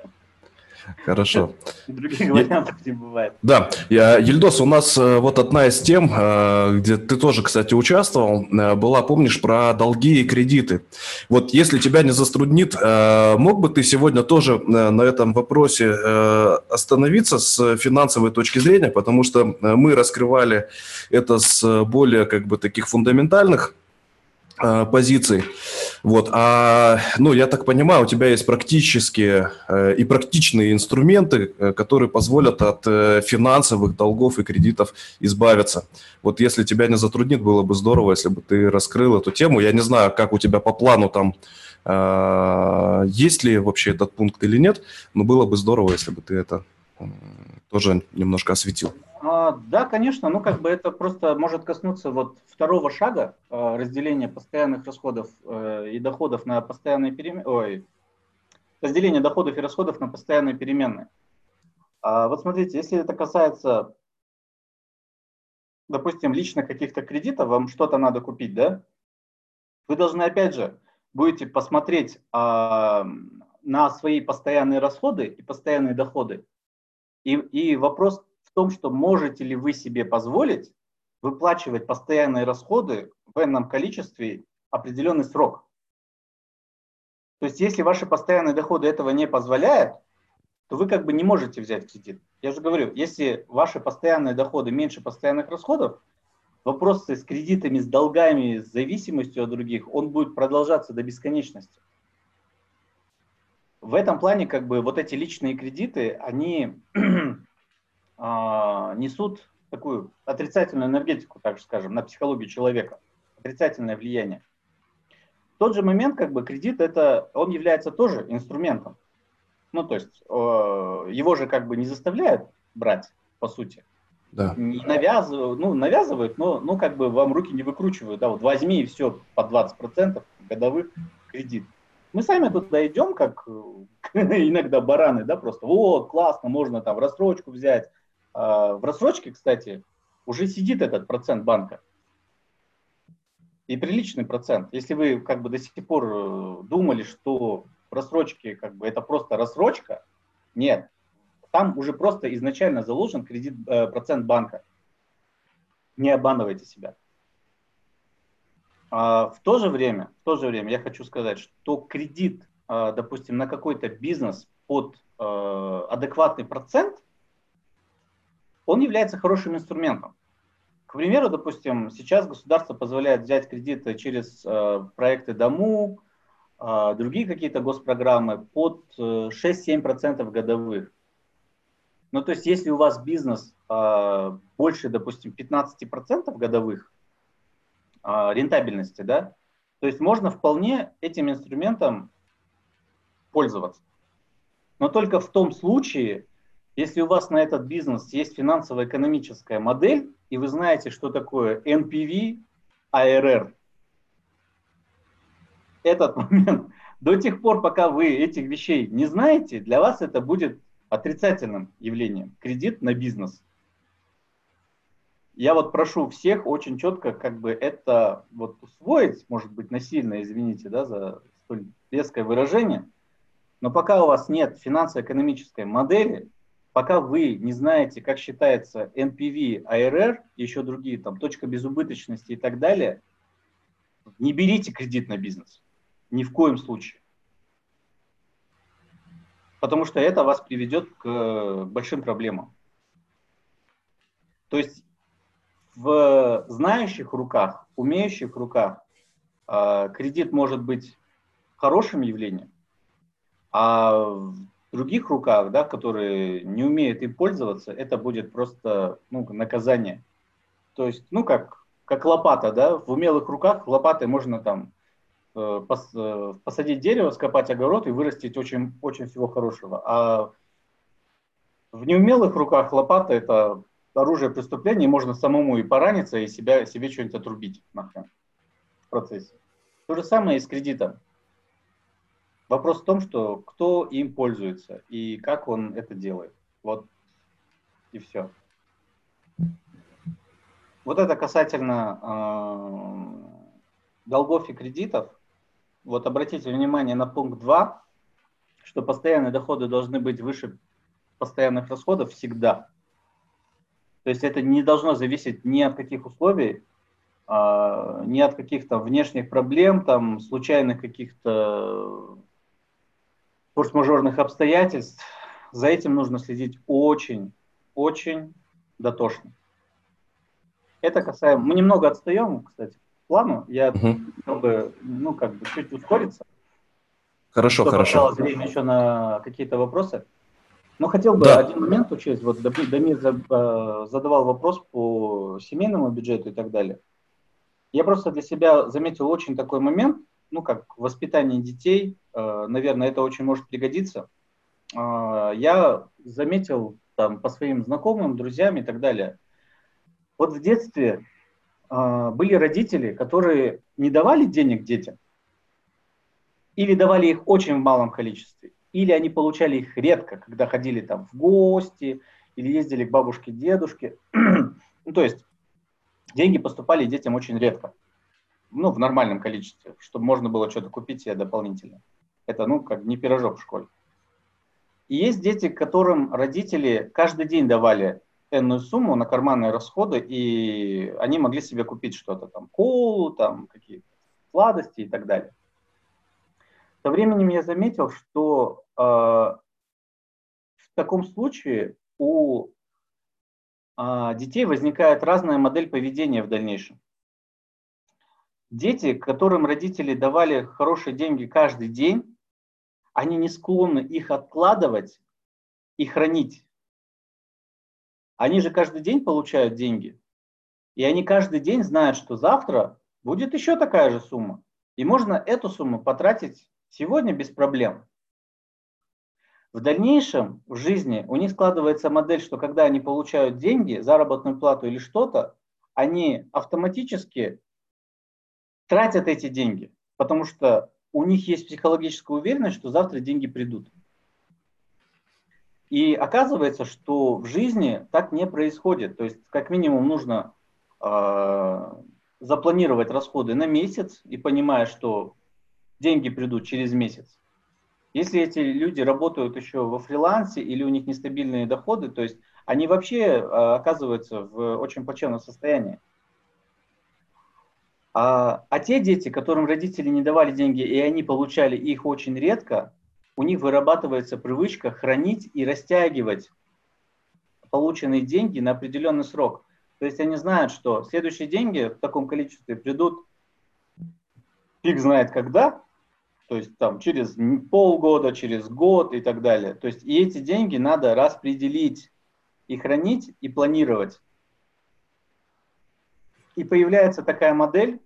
Хорошо. Других вариантов не бывает. Да, я, Ельдос, у нас э, вот одна из тем, э, где ты тоже, кстати, участвовал, э, была, помнишь, про долги и кредиты. Вот если тебя не заструднит, мог бы ты сегодня тоже на этом вопросе остановиться с финансовой точки зрения, потому что мы раскрывали это с более как бы таких фундаментальных позиций. Вот. А, ну, я так понимаю, у тебя есть практические э, и практичные инструменты, э, которые позволят от э, финансовых долгов и кредитов избавиться. Вот если тебя не затруднит, было бы здорово, если бы ты раскрыл эту тему. Я не знаю, как у тебя по плану там, э, есть ли вообще этот пункт или нет, но было бы здорово, если бы ты это э, тоже немножко осветил. А, да, конечно, ну как бы это просто может коснуться вот второго шага а, разделения постоянных расходов э, и доходов на постоянные переменные, ой, разделение доходов и расходов на постоянные переменные. А, вот смотрите, если это касается, допустим, лично каких-то кредитов, вам что-то надо купить, да? Вы должны опять же будете посмотреть на свои постоянные расходы и постоянные доходы. И, и вопрос в том, что можете ли вы себе позволить выплачивать постоянные расходы в энном количестве определенный срок. То есть если ваши постоянные доходы этого не позволяют, то вы как бы не можете взять кредит. Я же говорю, если ваши постоянные доходы меньше постоянных расходов, вопрос с кредитами, с долгами, с зависимостью от других, он будет продолжаться до бесконечности. В этом плане как бы вот эти личные кредиты, они несут такую отрицательную энергетику, так скажем, на психологию человека, отрицательное влияние. В тот же момент, как бы кредит, это, он является тоже инструментом. Ну, то есть э, его же как бы не заставляют брать, по сути. Да. Не навязывают, ну, навязывают, но, ну, как бы вам руки не выкручивают, да, вот возьми и все по 20% годовых кредит. Мы сами туда идем, как иногда бараны, да, просто, вот, классно, можно там рассрочку взять, а, в рассрочке, кстати, уже сидит этот процент банка. И приличный процент. Если вы как бы до сих пор э, думали, что в рассрочке как бы это просто рассрочка, нет. Там уже просто изначально заложен кредит, э, процент банка. Не обманывайте себя. А в то же время, в то же время я хочу сказать, что кредит, э, допустим, на какой-то бизнес под адекватный процент – он является хорошим инструментом. К примеру, допустим, сейчас государство позволяет взять кредиты через э, проекты дому, э, другие какие-то госпрограммы под 6-7% э, годовых. Ну, то есть, если у вас бизнес а, больше, допустим, 15% годовых а, рентабельности, да, то есть можно вполне этим инструментом пользоваться. Но только в том случае, если у вас на этот бизнес есть финансово-экономическая модель, и вы знаете, что такое NPV, ARR, этот момент, до тех пор, пока вы этих вещей не знаете, для вас это будет отрицательным явлением. Кредит на бизнес. Я вот прошу всех очень четко как бы это вот усвоить, может быть, насильно, извините, да, за столь резкое выражение, но пока у вас нет финансово-экономической модели, пока вы не знаете, как считается NPV, ARR, еще другие, там, точка безубыточности и так далее, не берите кредит на бизнес. Ни в коем случае. Потому что это вас приведет к большим проблемам. То есть в знающих руках, умеющих руках а, кредит может быть хорошим явлением, а других руках, да, которые не умеют им пользоваться, это будет просто ну, наказание. То есть, ну, как, как лопата, да, в умелых руках лопатой можно там Э, э, посадить дерево, скопать огород и вырастить очень, очень всего хорошего. А в неумелых руках лопата – это оружие преступления, и можно самому и пораниться, и себя, себе что-нибудь отрубить нахрен в процессе. То же самое и с кредитом. Вопрос в том, что кто им пользуется и как он это делает. Вот и все. Вот это касательно э, долгов и кредитов вот обратите внимание на пункт 2, что постоянные доходы должны быть выше постоянных расходов всегда. То есть это не должно зависеть ни от каких условий, а, ни от каких-то внешних проблем, там, случайных каких-то форс-мажорных обстоятельств. За этим нужно следить очень, очень дотошно. Это касаемо... Мы немного отстаем, кстати, плану. Я угу. хотел бы, ну, как бы чуть ускориться. Хорошо, хорошо. Осталось время еще на какие-то вопросы. Но хотел бы да. один момент учесть. Вот Дамир э, задавал вопрос по семейному бюджету и так далее. Я просто для себя заметил очень такой момент, ну, как воспитание детей. Э, наверное, это очень может пригодиться. Э, я заметил там по своим знакомым, друзьям и так далее. Вот в детстве а, были родители, которые не давали денег детям, или давали их очень в малом количестве, или они получали их редко, когда ходили там в гости, или ездили к бабушке, дедушке. ну, то есть деньги поступали детям очень редко, ну, в нормальном количестве, чтобы можно было что-то купить себе дополнительно. Это, ну, как не пирожок в школе. И есть дети, которым родители каждый день давали энную сумму на карманные расходы, и они могли себе купить что-то там, колу, там какие-то сладости и так далее. Со временем я заметил, что э, в таком случае у э, детей возникает разная модель поведения в дальнейшем. Дети, которым родители давали хорошие деньги каждый день, они не склонны их откладывать и хранить они же каждый день получают деньги. И они каждый день знают, что завтра будет еще такая же сумма. И можно эту сумму потратить сегодня без проблем. В дальнейшем в жизни у них складывается модель, что когда они получают деньги, заработную плату или что-то, они автоматически тратят эти деньги, потому что у них есть психологическая уверенность, что завтра деньги придут. И оказывается, что в жизни так не происходит. То есть, как минимум, нужно э, запланировать расходы на месяц и понимая, что деньги придут через месяц. Если эти люди работают еще во фрилансе или у них нестабильные доходы, то есть они вообще э, оказываются в очень плачевном состоянии. А, а те дети, которым родители не давали деньги, и они получали их очень редко, у них вырабатывается привычка хранить и растягивать полученные деньги на определенный срок. То есть они знают, что следующие деньги в таком количестве придут фиг знает когда, То есть там через полгода, через год и так далее. То есть и эти деньги надо распределить и хранить, и планировать. И появляется такая модель,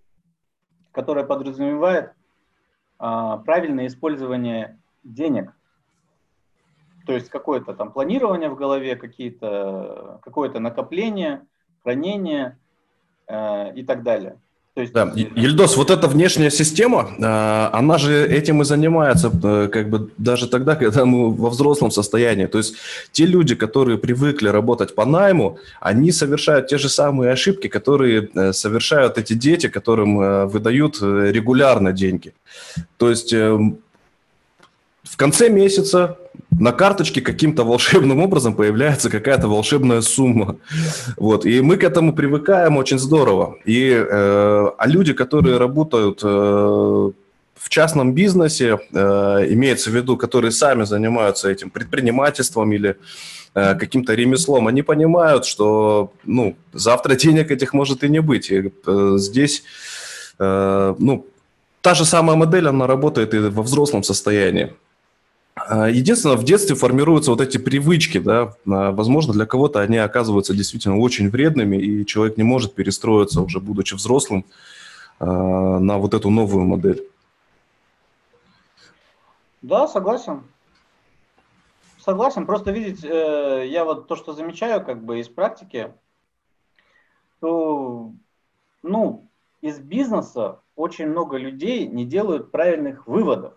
которая подразумевает а, правильное использование денег. То есть какое-то там планирование в голове, какие-то, какое-то накопление, хранение э, и так далее. То есть... Да. Ельдос, вот эта внешняя система, а, она же этим и занимается, э, как бы даже тогда, когда мы во взрослом состоянии. То есть те люди, которые привыкли работать по найму, они совершают те же самые ошибки, которые э, совершают эти дети, которым э, выдают регулярно деньги. То есть эм, в конце месяца на карточке каким-то волшебным образом появляется какая-то волшебная сумма. Вот. И мы к этому привыкаем очень здорово. И, э, а люди, которые работают э, в частном бизнесе, э, имеется в виду, которые сами занимаются этим предпринимательством или э, каким-то ремеслом, они понимают, что ну, завтра денег этих может и не быть. И э, здесь э, ну, та же самая модель, она работает и во взрослом состоянии. А, единственное, в детстве формируются вот эти привычки, да, возможно, для кого-то они оказываются действительно очень вредными, и человек не может перестроиться, уже будучи взрослым, а, на вот эту новую модель. Да, согласен. Согласен, просто видеть, э, я вот то, что замечаю как бы из практики, то, ну, из бизнеса очень много людей не делают правильных выводов.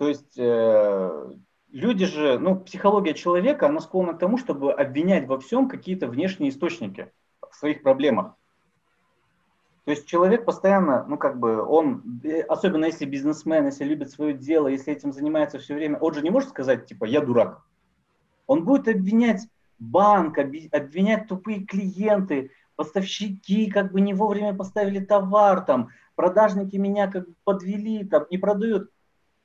То есть э, люди же, ну, психология человека, она склонна к тому, чтобы обвинять во всем какие-то внешние источники в своих проблемах. То есть человек постоянно, ну как бы, он, э, особенно если бизнесмен, если любит свое дело, если этим занимается все время, он же не может сказать, типа, я дурак. Он будет обвинять банк, обвинять тупые клиенты, поставщики как бы не вовремя поставили товар, там, продажники меня как бы подвели, там, не продают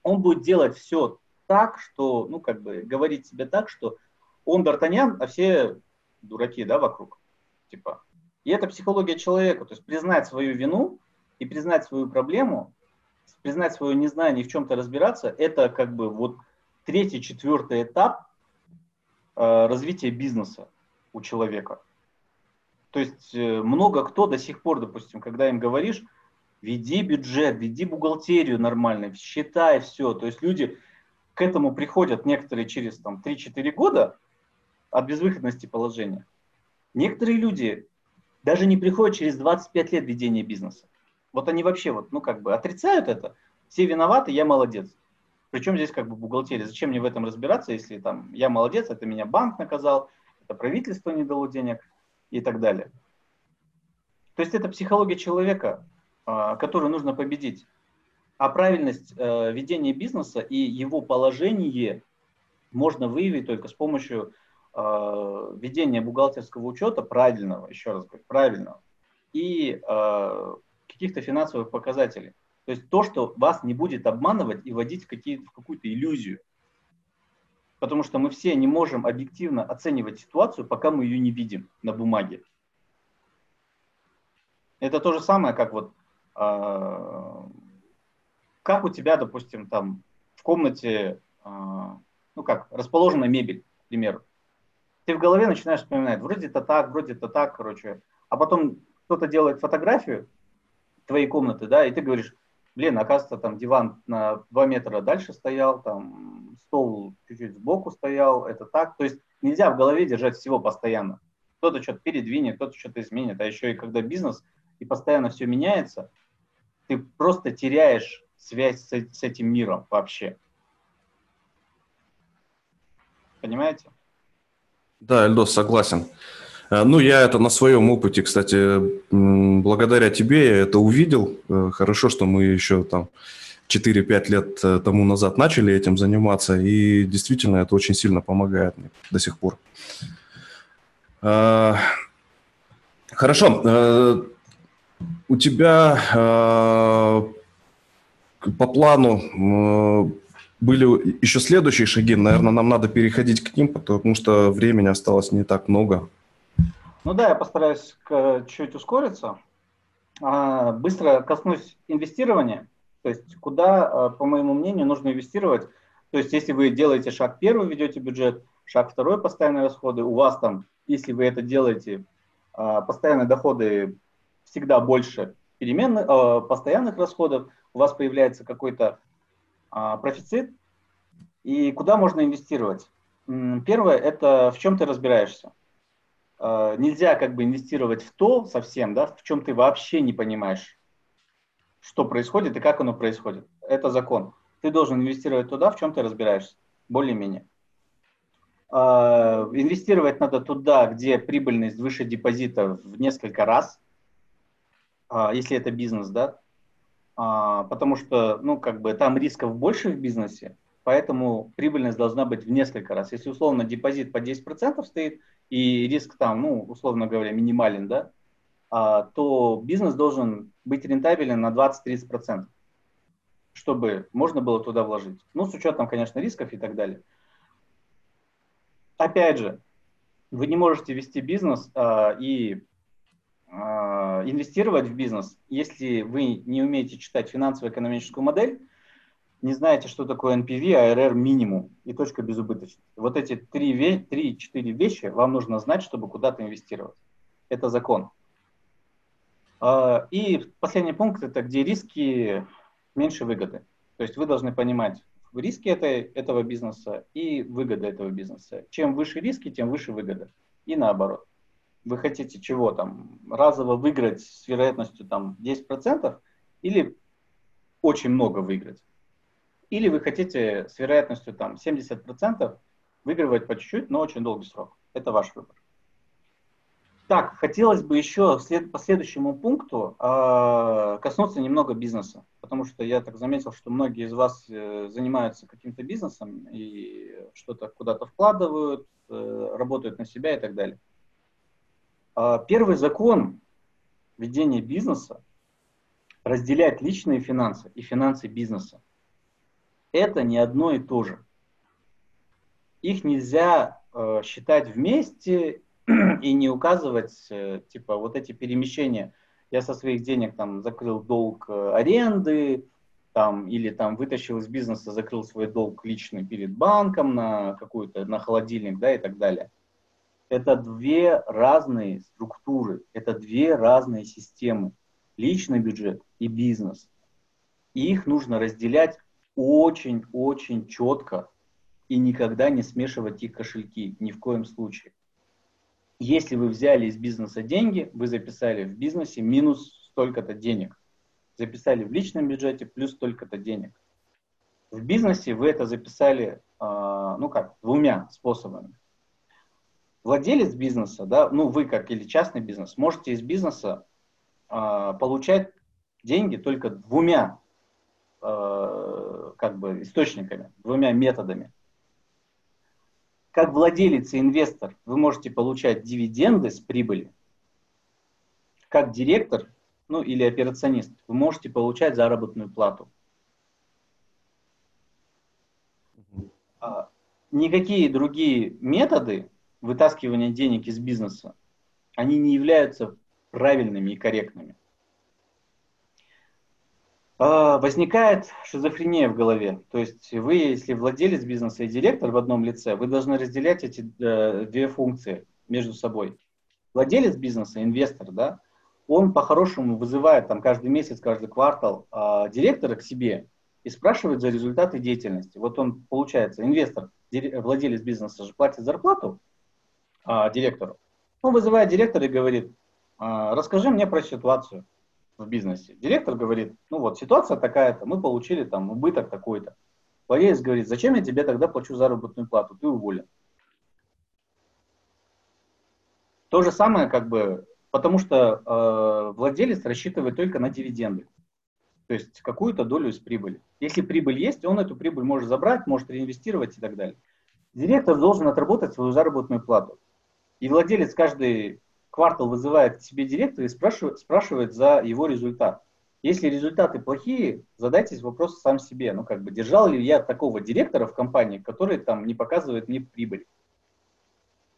он будет делать все так, что, ну, как бы, говорить себе так, что он Д'Артаньян, а все дураки, да, вокруг, типа. И это психология человека, то есть признать свою вину и признать свою проблему, признать свое незнание в чем-то разбираться, это как бы вот третий, четвертый этап э, развития бизнеса у человека. То есть э, много кто до сих пор, допустим, когда им говоришь, веди бюджет, веди бухгалтерию нормально, считай все. То есть люди к этому приходят некоторые через там, 3-4 года от безвыходности положения. Некоторые люди даже не приходят через 25 лет ведения бизнеса. Вот они вообще вот, ну как бы отрицают это. Все виноваты, я молодец. Причем здесь как бы бухгалтерия. Зачем мне в этом разбираться, если там я молодец, это меня банк наказал, это правительство не дало денег и так далее. То есть это психология человека. А, которую нужно победить. А правильность э, ведения бизнеса и его положение можно выявить только с помощью э, ведения бухгалтерского учета правильного, еще раз говорю, правильного, и э, каких-то финансовых показателей. То есть то, что вас не будет обманывать и вводить в, в какую-то иллюзию. Потому что мы все не можем объективно оценивать ситуацию, пока мы ее не видим на бумаге. Это то же самое, как вот а, как у тебя, допустим, там в комнате, а, ну как, расположена мебель, к примеру. Ты в голове начинаешь вспоминать, вроде это так, вроде это так, короче. А потом кто-то делает фотографию твоей комнаты, да, и ты говоришь, блин, оказывается, там диван на 2 метра дальше стоял, там стол чуть-чуть сбоку стоял, это так. То есть нельзя в голове держать всего постоянно. Кто-то что-то передвинет, кто-то что-то изменит. А еще и когда бизнес, и постоянно все меняется, ты просто теряешь связь с, с этим миром вообще. Понимаете? Да, Эльдос, согласен. Э, ну, я это на своем опыте, кстати, благодаря тебе я это увидел. Э, хорошо, что мы еще там 4-5 лет э, тому назад начали этим заниматься, и действительно это очень сильно помогает мне до сих пор. Хорошо у тебя э, по плану э, были еще следующие шаги. Наверное, нам надо переходить к ним, потому что времени осталось не так много. Ну да, я постараюсь чуть ускориться. А, быстро коснусь инвестирования. То есть куда, по моему мнению, нужно инвестировать. То есть если вы делаете шаг первый, ведете бюджет, шаг второй, постоянные расходы, у вас там, если вы это делаете, постоянные доходы всегда больше переменных, постоянных расходов, у вас появляется какой-то профицит, и куда можно инвестировать? Первое – это в чем ты разбираешься. Э, нельзя как бы инвестировать в то совсем, да, в чем ты вообще не понимаешь, что происходит и как оно происходит. Это закон. Ты должен инвестировать туда, в чем ты разбираешься, более-менее. Э, инвестировать надо туда, где прибыльность выше депозита в несколько раз, э, если это бизнес, да, потому что, ну, как бы там рисков больше в бизнесе, поэтому прибыльность должна быть в несколько раз. Если условно депозит по 10% стоит, и риск там, ну, условно говоря, минимален, да, а, то бизнес должен быть рентабелен на 20-30%, чтобы можно было туда вложить. Ну, с учетом, конечно, рисков и так далее. Опять же, вы не можете вести бизнес а, и а, инвестировать в бизнес, если вы не умеете читать финансово-экономическую модель, не знаете, что такое NPV, ARR минимум и точка безубыточности. Вот эти три-четыре вещи вам нужно знать, чтобы куда-то инвестировать. Это закон. А, и последний пункт – это где риски меньше выгоды. То есть вы должны понимать риски этой, этого бизнеса и выгоды этого бизнеса. Чем выше риски, тем выше выгода. И наоборот. Вы хотите чего там? Разово выиграть с вероятностью там 10% или очень много выиграть? Или вы хотите с вероятностью там 70% выигрывать по чуть-чуть, но очень долгий срок. Это ваш выбор. Так, хотелось бы еще след, по следующему пункту э, коснуться немного бизнеса, потому что я так заметил, что многие из вас э, занимаются каким-то бизнесом и что-то куда-то вкладывают, э, работают на себя и так далее. Э, первый закон ведения бизнеса разделять личные финансы и финансы бизнеса это не одно и то же. Их нельзя э, считать вместе и не указывать, э, типа, вот эти перемещения. Я со своих денег там закрыл долг э, аренды, там, или там вытащил из бизнеса, закрыл свой долг личный перед банком на какую-то, на холодильник, да, и так далее. Это две разные структуры, это две разные системы. Личный бюджет и бизнес. И их нужно разделять очень-очень четко и никогда не смешивать их кошельки, ни в коем случае. Если вы взяли из бизнеса деньги, вы записали в бизнесе минус столько-то денег. Записали в личном бюджете плюс столько-то денег. В бизнесе вы это записали, э, ну как, двумя способами. Владелец бизнеса, да, ну вы как или частный бизнес, можете из бизнеса э, получать деньги только двумя Э, как бы источниками, двумя методами. Как владелец и инвестор вы можете получать дивиденды с прибыли. Как директор, ну или операционист, вы можете получать заработную плату. А, никакие другие методы вытаскивания денег из бизнеса, они не являются правильными и корректными. А, возникает шизофрения в голове. То есть вы, если владелец бизнеса и директор в одном лице, вы должны разделять эти э, две функции между собой. Владелец бизнеса, инвестор, да, он по-хорошему вызывает там каждый месяц, каждый квартал э, директора к себе и спрашивает за результаты деятельности. Вот он, получается, инвестор, владелец бизнеса же платит зарплату э, директору. Он вызывает директора и говорит, э, расскажи мне про ситуацию в бизнесе. Директор говорит, ну вот ситуация такая-то, мы получили там убыток такой-то. Владелец говорит, зачем я тебе тогда плачу заработную плату, ты уволен. То же самое как бы, потому что э, владелец рассчитывает только на дивиденды. То есть какую-то долю из прибыли. Если прибыль есть, он эту прибыль может забрать, может реинвестировать и так далее. Директор должен отработать свою заработную плату. И владелец каждый квартал вызывает к себе директора и спрашивает, спрашивает за его результат. Если результаты плохие, задайтесь вопрос сам себе. Ну, как бы, держал ли я такого директора в компании, который там не показывает мне прибыль,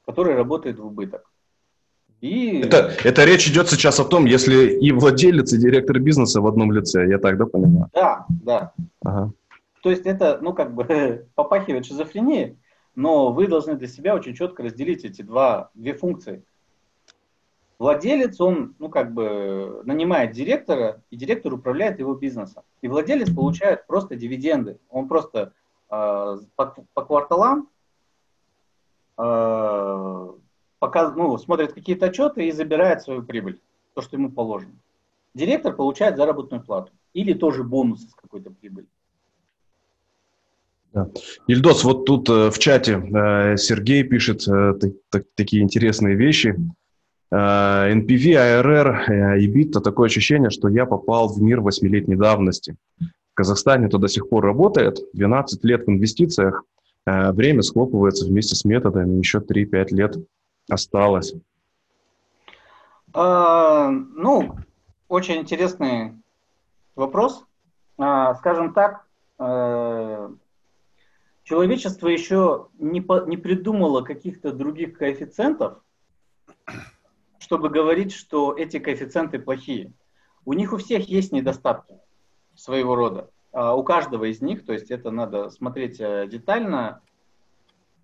который работает в убыток. И... Это, это речь идет сейчас о том, если и владелец, и директор бизнеса в одном лице, я так, да, понимаю? Да, да. Ага. То есть это, ну, как бы попахивает шизофренией, но вы должны для себя очень четко разделить эти два, две функции. Владелец, он, ну, как бы нанимает директора, и директор управляет его бизнесом. И владелец получает просто дивиденды. Он просто э, по, по кварталам э, показ, ну, смотрит какие-то отчеты и забирает свою прибыль, то, что ему положено. Директор получает заработную плату или тоже бонусы с какой-то прибыли. Да. Ильдос, вот тут э, в чате э, Сергей пишет э, так, такие интересные вещи. Э, NPV, ARR, э, EBITDA, такое ощущение, что я попал в мир восьмилетней давности. В Казахстане это до сих пор работает, 12 лет в инвестициях, э, время схлопывается вместе с методами, еще 3-5 лет осталось. А, ну, очень интересный вопрос. А, скажем так, а, человечество еще не, по, не придумало каких-то других коэффициентов, чтобы говорить, что эти коэффициенты плохие. У них у всех есть недостатки своего рода. А у каждого из них, то есть это надо смотреть э, детально,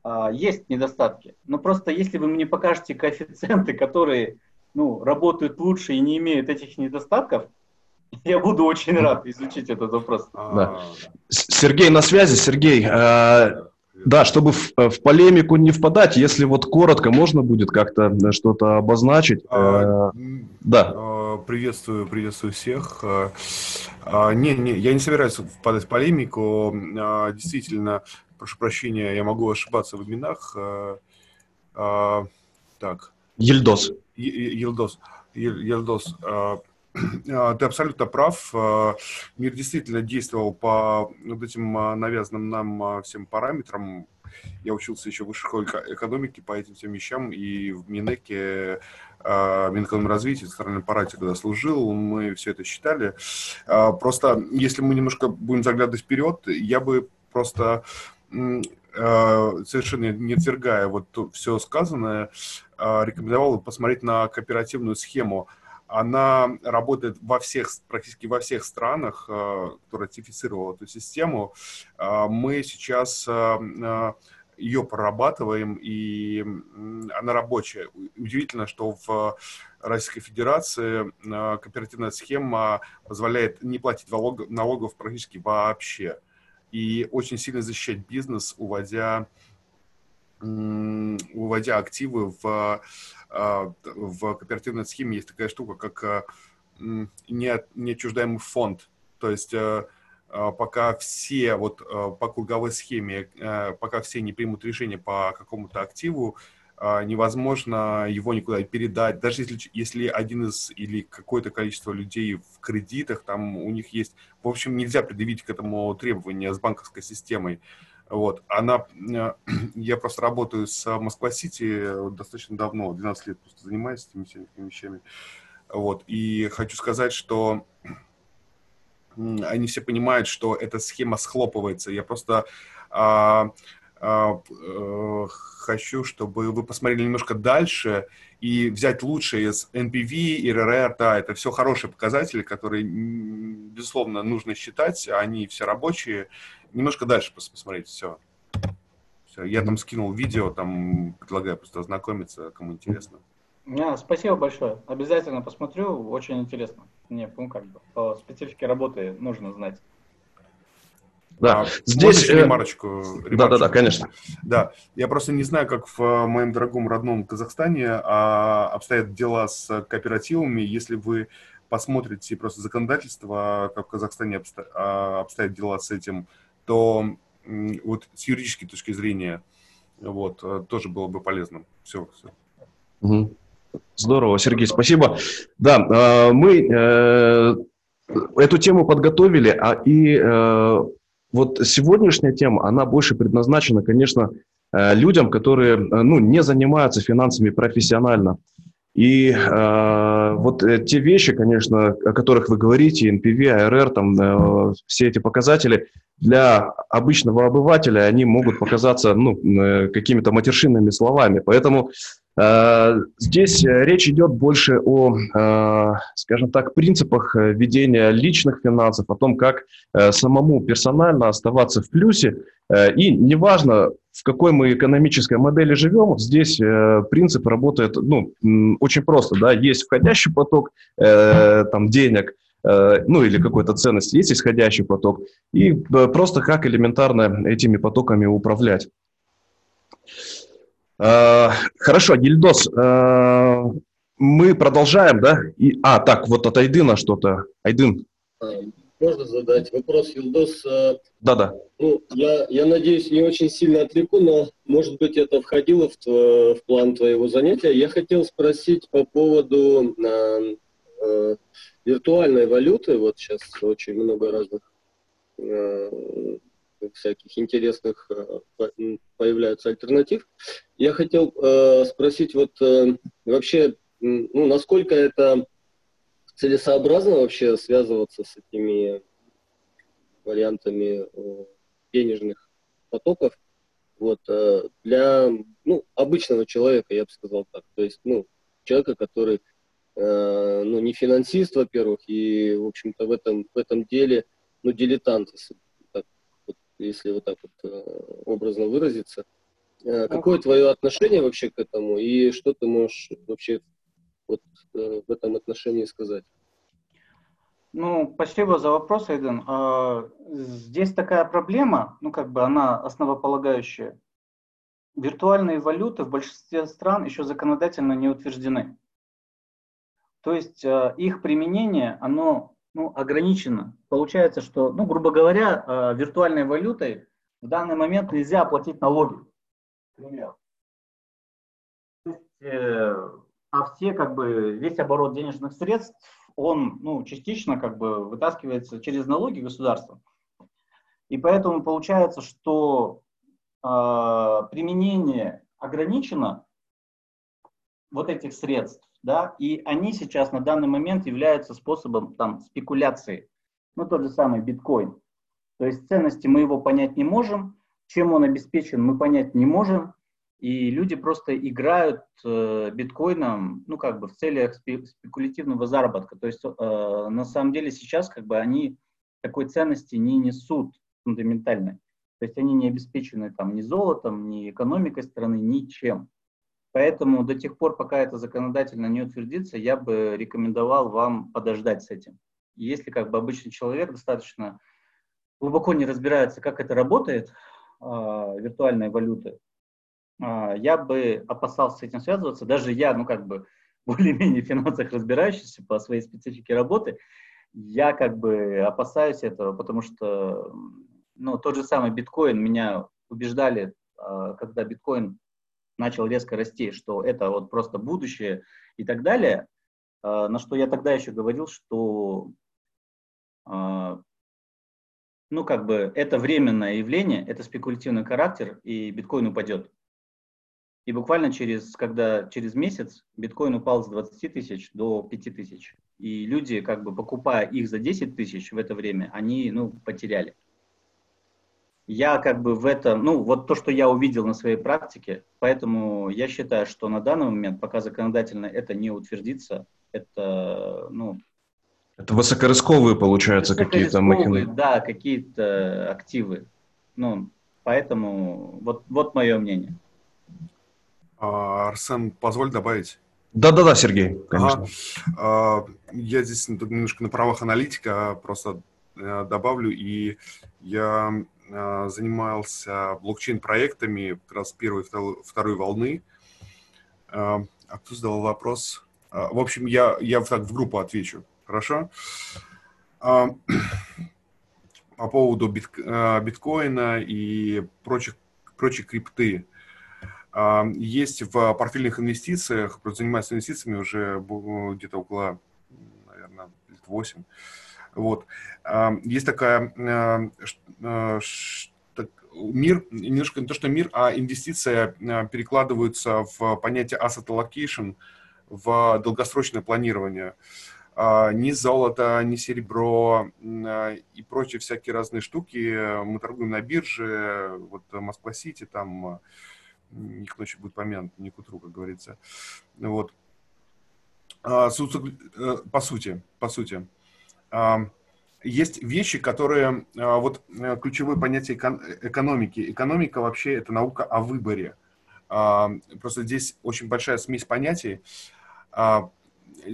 а, есть недостатки. Но просто если вы мне покажете коэффициенты, которые ну, работают лучше и не имеют этих недостатков, я буду очень рад изучить этот вопрос. Да. Сергей на связи. Сергей, э, да, чтобы в, в полемику не впадать, если вот коротко можно будет как-то что-то обозначить. А, э, да. А, приветствую, приветствую всех. А, а, не, не, я не собираюсь впадать в полемику. А, действительно, прошу прощения, я могу ошибаться в именах. А, а, так. Ельдос. Ельдос. Ельдос. А, а, ты абсолютно прав. А, мир действительно действовал по вот этим а, навязанным нам всем параметрам. Я учился еще в высшей школе экономики по этим всем вещам, и в Минеке, Минэкономразвития, Центральном аппарате, когда служил, мы все это считали. Просто, если мы немножко будем заглядывать вперед, я бы просто совершенно не отвергая вот все сказанное, рекомендовал посмотреть на кооперативную схему – она работает во всех, практически во всех странах, э, кто ратифицировал эту систему. Э, мы сейчас э, ее прорабатываем, и она рабочая. Удивительно, что в Российской Федерации кооперативная схема позволяет не платить налогов, налогов практически вообще и очень сильно защищать бизнес, уводя, уводя активы в в кооперативной схеме есть такая штука, как а, неотчуждаемый фонд. То есть а, пока все, вот по круговой схеме, пока все не примут решение по какому-то активу, невозможно его никуда передать. Даже если, если один из или какое-то количество людей в кредитах, там у них есть... В общем, нельзя предъявить к этому требования с банковской системой. Вот. Она, э, я просто работаю с Москва-Сити достаточно давно, 12 лет просто занимаюсь этими всеми вещами. Вот. И хочу сказать, что они все понимают, что эта схема схлопывается. Я просто а, а, а, хочу, чтобы вы посмотрели немножко дальше и взять лучшее из NPV и RRR. Да, это все хорошие показатели, которые, безусловно, нужно считать. Они все рабочие немножко дальше просто посмотреть, все. все. Я там скинул видео, там предлагаю просто ознакомиться, кому интересно. Yeah, спасибо большое. Обязательно посмотрю, очень интересно. Мне, ну, как бы, по специфике работы нужно знать. Да, а, здесь... Э, ремарочку, ремарочку? Да, да, да, конечно. Да, я просто не знаю, как в э, моем дорогом родном Казахстане а, обстоят дела с кооперативами. Если вы посмотрите просто законодательство, как в Казахстане а, обстоят дела с этим, то вот с юридической точки зрения вот, э, тоже было бы полезно. Все. все. Здорово, Сергей, спасибо. Да, э, мы э, эту тему подготовили, а и вот сегодняшняя тема, она больше предназначена, конечно, людям, которые ну, не занимаются финансами профессионально. И вот те вещи, конечно, о которых вы говорите, NPV, ARR, там, все эти показатели, для обычного обывателя они могут показаться ну, какими-то матершинными словами. Поэтому Э, здесь э, речь идет больше о, э, скажем так, принципах ведения личных финансов, о том, как самому персонально оставаться в плюсе. И неважно, в какой мы экономической модели живем, здесь принцип работает ну, очень просто. Да? Есть входящий поток там, денег, ну или какой-то ценности, есть исходящий поток, и просто как элементарно этими потоками управлять. Э, хорошо, Гильдос, э, мы продолжаем, да? И, а, так, вот от Айдына что-то. Айдын. А, можно задать вопрос, Юлдос? Э, Да-да. Ну, я, я надеюсь, не очень сильно отвлеку, но, может быть, это входило в, в план твоего занятия. Я хотел спросить по поводу э, э, виртуальной валюты. Вот сейчас очень много разных э, всяких интересных э, появляются альтернатив. Я хотел э, спросить, вот э, вообще, ну, насколько это целесообразно вообще связываться с этими вариантами э, денежных потоков вот, э, для ну, обычного человека, я бы сказал так. То есть, ну, человека, который э, ну, не финансист, во-первых, и, в общем-то, в этом, в этом деле, ну, дилетант, если если вот так вот образно выразиться. Какое твое отношение вообще к этому и что ты можешь вообще вот э, в этом отношении сказать? Ну, спасибо за вопрос, Айден. А, здесь такая проблема, ну, как бы она основополагающая. Виртуальные валюты в большинстве стран еще законодательно не утверждены. То есть их применение, оно ну, ограничено. Получается, что, ну, грубо говоря, э, виртуальной валютой в данный момент нельзя оплатить налоги. Например. Э, а все, как бы, весь оборот денежных средств, он, ну, частично, как бы, вытаскивается через налоги государства. И поэтому получается, что э, применение ограничено вот этих средств да, и они сейчас на данный момент являются способом там, спекуляции. Ну, тот же самый биткоин. То есть ценности мы его понять не можем, чем он обеспечен, мы понять не можем, и люди просто играют э, биткоином, ну, как бы в целях спекулятивного заработка. То есть, э, на самом деле, сейчас, как бы, они такой ценности не несут фундаментальной. То есть, они не обеспечены там ни золотом, ни экономикой страны, ничем. Поэтому до тех пор, пока это законодательно не утвердится, я бы рекомендовал вам подождать с этим. Если как бы обычный человек достаточно глубоко не разбирается, как это работает, э, виртуальные валюты, я бы опасался с этим связываться. Даже я, ну как бы более-менее в финансах разбирающийся по своей специфике работы, я как бы опасаюсь этого, потому что ну, тот же самый биткоин меня убеждали, э, когда биткоин начал резко расти, что это вот просто будущее и так далее, а, на что я тогда еще говорил, что а, ну, как бы, это временное явление, это спекулятивный характер, и биткоин упадет. И буквально через, когда, через месяц биткоин упал с 20 тысяч до 5 тысяч. И люди, как бы покупая их за 10 тысяч в это время, они ну, потеряли я как бы в этом, ну, вот то, что я увидел на своей практике, поэтому я считаю, что на данный момент, пока законодательно это не утвердится, это, ну... Это высокорисковые, получаются, какие-то махины. Да, какие-то активы. Ну, поэтому вот, вот мое мнение. А, Арсен, позволь добавить? Да-да-да, Сергей, конечно. Ага. Я здесь немножко на правах аналитика просто э, добавлю, и я а, занимался блокчейн-проектами как раз первой и второй волны. А, а кто задал вопрос? А, в общем, я, я так в группу отвечу. Хорошо? По поводу бит, биткоина и прочих, прочих крипты. Есть в портфельных инвестициях, занимаюсь инвестициями уже где-то около, наверное, лет 8. Вот. Есть такая Э, мир, немножко не то, что мир, а инвестиция э, перекладываются в понятие asset allocation. в долгосрочное планирование. А, ни золото, ни серебро а, и прочие всякие разные штуки. Мы торгуем на бирже, вот Москва-Сити, там а, к ночи будет помянут, не к утру, как говорится. Вот. По сути, по сути. Есть вещи, которые, вот ключевое понятие экономики. Экономика вообще это наука о выборе. Просто здесь очень большая смесь понятий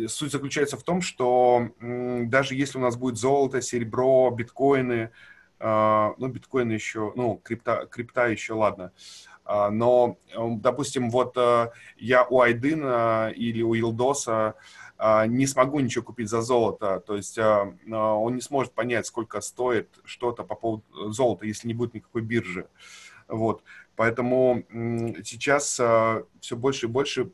суть заключается в том, что даже если у нас будет золото, серебро, биткоины, а, ну, биткоины еще, ну, крипта, крипта еще, ладно, а, но, допустим, вот а, я у Айдына или у Илдоса не смогу ничего купить за золото, то есть он не сможет понять, сколько стоит что-то по поводу золота, если не будет никакой биржи. Вот. Поэтому сейчас все больше и больше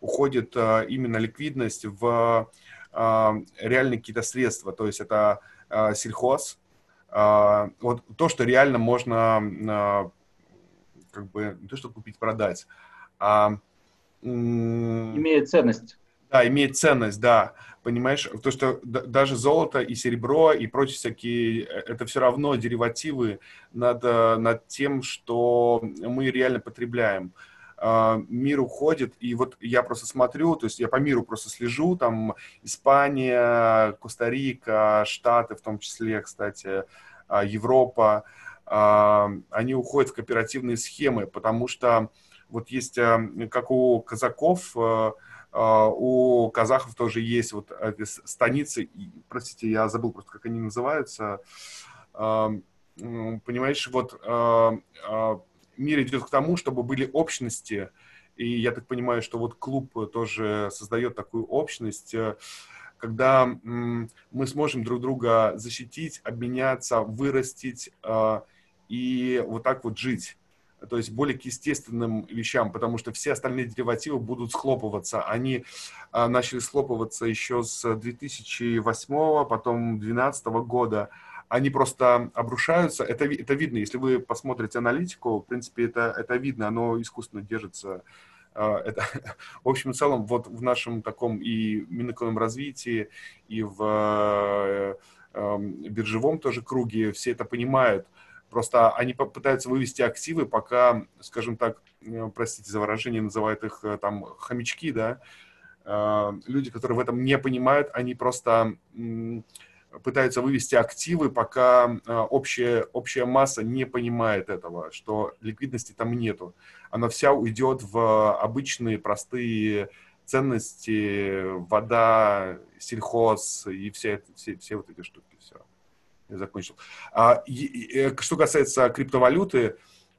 уходит а, именно ликвидность в а, реальные какие-то средства, то есть это а, сельхоз, вот то, что реально можно как бы не то, что купить, продать, а имеет ценность. Да, имеет ценность, да. Понимаешь, то, что даже золото и серебро и прочие всякие, э, это все равно деривативы над, э, над тем, что мы реально потребляем. А, мир уходит, и вот я просто смотрю, то есть я по миру просто слежу, там Испания, Коста-Рика, Штаты в том числе, кстати, а, Европа, они уходят в кооперативные схемы, потому что вот есть, как у казаков, у казахов тоже есть вот станицы, простите, я забыл просто, как они называются, понимаешь, вот мир идет к тому, чтобы были общности, и я так понимаю, что вот клуб тоже создает такую общность, э, когда мы сможем друг друга защитить, обменяться, вырастить э, и вот так вот жить. То есть более к естественным вещам, потому что все остальные деривативы будут схлопываться. Они э, начали схлопываться еще с 2008, потом 2012 года они просто обрушаются. Это, это видно, если вы посмотрите аналитику, в принципе, это, это видно, оно искусственно держится. А, это, в общем и целом, вот в нашем таком и минэкономном развитии, и в э, эм, биржевом тоже круге все это понимают. Просто они пытаются вывести активы, пока, скажем так, э, простите за выражение, называют их э, там хомячки, да, люди, которые в этом не понимают, они просто пытаются вывести активы, пока общая, общая масса не понимает этого, что ликвидности там нету. Она вся уйдет в обычные простые ценности, вода, сельхоз и все, все, все вот эти штуки. Все. Закончил. А, и, и, э, что касается криптовалюты,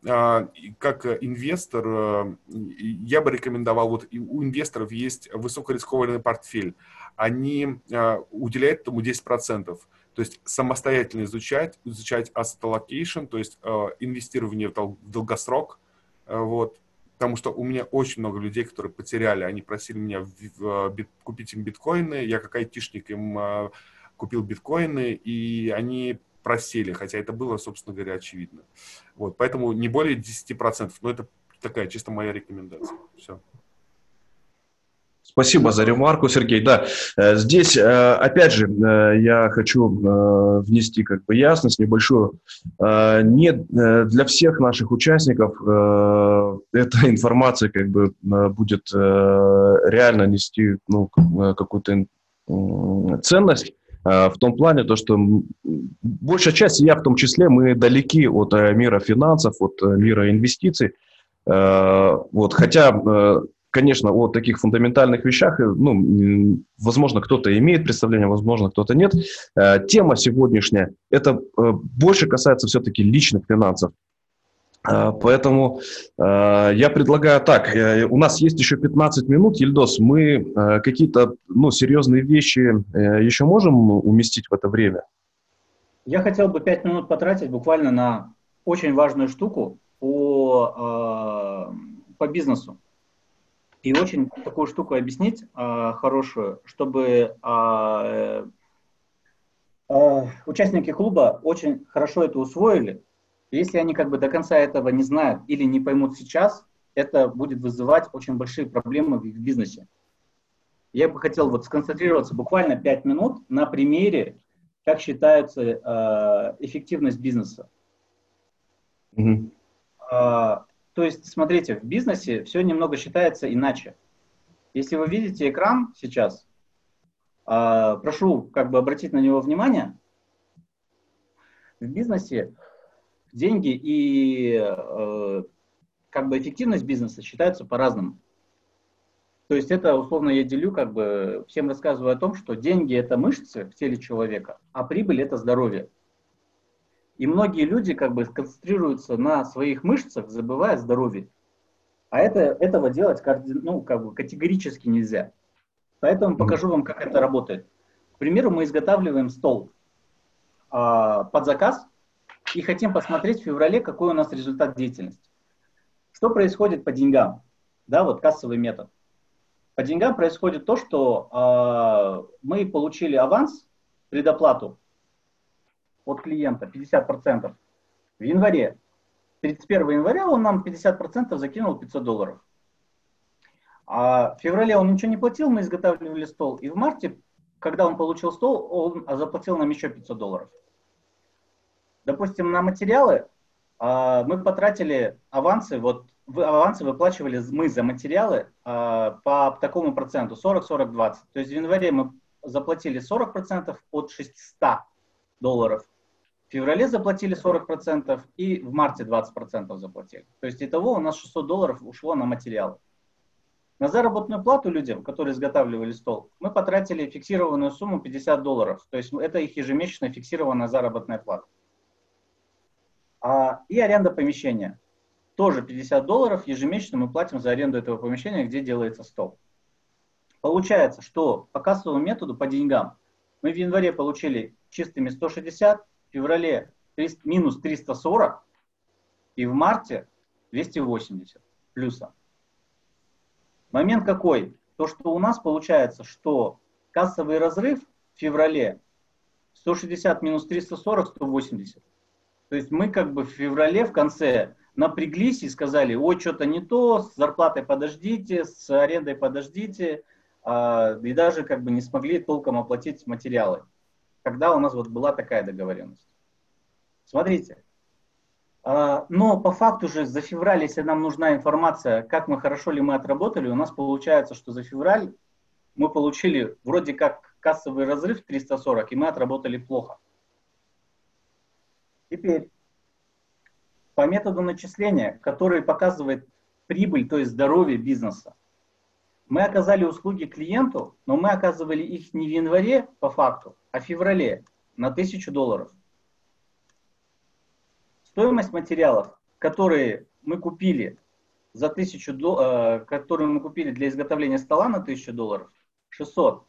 а, как инвестор, э, я бы рекомендовал, вот у инвесторов есть высокорискованный портфель они э, уделяют этому 10%. То есть самостоятельно изучать, изучать asset allocation, то есть э, инвестирование в, дол- в долгосрок. Э, вот. Потому что у меня очень много людей, которые потеряли. Они просили меня в, в, бит, купить им биткоины. Я как айтишник им купил биткоины, и они просели, хотя это было, собственно говоря, очевидно. Вот, поэтому не более 10%, но это такая чисто моя рекомендация. Все. Спасибо за ремарку, Сергей. Да, э, здесь, э, опять же, э, я хочу внести как бы ясность небольшую. Не для всех наших участников эта информация как бы будет реально нести ну, какую-то ценность в том плане, то, что большая часть, я в том числе, мы далеки от мира финансов, от мира инвестиций. Вот, хотя конечно, о таких фундаментальных вещах, э, ну, возможно, кто-то имеет представление, возможно, кто-то нет. Э, тема сегодняшняя, это э, больше касается все-таки личных финансов. Поэтому я предлагаю так, у нас есть еще 15 минут, Ельдос, мы какие-то ну, серьезные вещи еще можем уместить в это время? Я хотел бы 5 минут потратить буквально на очень важную штуку по, по бизнесу. И очень такую штуку объяснить э, хорошую, чтобы э, э, участники клуба очень хорошо это усвоили. Если они как бы до конца этого не знают или не поймут сейчас, это будет вызывать очень большие проблемы в их бизнесе. Я бы хотел вот сконцентрироваться буквально 5 минут на примере, как считается э, эффективность бизнеса. Mm-hmm. Э, то есть, смотрите, в бизнесе все немного считается иначе. Если вы видите экран сейчас, э, прошу как бы обратить на него внимание. В бизнесе деньги и э, как бы эффективность бизнеса считаются по-разному. То есть это, условно, я делю, как бы всем рассказываю о том, что деньги – это мышцы в теле человека, а прибыль – это здоровье. И многие люди как бы концентрируются на своих мышцах, забывая здоровье. А это, этого делать ну, как бы категорически нельзя. Поэтому покажу вам, как это работает. К примеру, мы изготавливаем стол а, под заказ и хотим посмотреть в феврале, какой у нас результат деятельности. Что происходит по деньгам? Да, вот кассовый метод. По деньгам происходит то, что э, мы получили аванс, предоплату от клиента 50% в январе. 31 января он нам 50% закинул 500 долларов. А в феврале он ничего не платил, мы изготавливали стол. И в марте, когда он получил стол, он заплатил нам еще 500 долларов. Допустим, на материалы а, мы потратили авансы, вот авансы выплачивали мы за материалы а, по такому проценту, 40-40-20. То есть в январе мы заплатили 40% от 600 долларов, в феврале заплатили 40% и в марте 20% заплатили. То есть итого у нас 600 долларов ушло на материалы. На заработную плату людям, которые изготавливали стол, мы потратили фиксированную сумму 50 долларов. То есть это их ежемесячная фиксированная заработная плата. А, и аренда помещения. Тоже 50 долларов ежемесячно мы платим за аренду этого помещения, где делается стол. Получается, что по кассовому методу, по деньгам, мы в январе получили чистыми 160, в феврале 300, минус 340 и в марте 280 плюса. Момент какой? То, что у нас получается, что кассовый разрыв в феврале 160 минус 340, 180. То есть мы как бы в феврале в конце напряглись и сказали, ой, что-то не то, с зарплатой подождите, с арендой подождите, а, и даже как бы не смогли толком оплатить материалы, когда у нас вот была такая договоренность. Смотрите, а, но по факту же за февраль, если нам нужна информация, как мы хорошо ли мы отработали, у нас получается, что за февраль мы получили вроде как кассовый разрыв 340, и мы отработали плохо. Теперь, по методу начисления, который показывает прибыль, то есть здоровье бизнеса, мы оказали услуги клиенту, но мы оказывали их не в январе по факту, а в феврале на 1000 долларов. Стоимость материалов, которые мы купили за 1000, э, которые мы купили для изготовления стола на 1000 долларов, 600.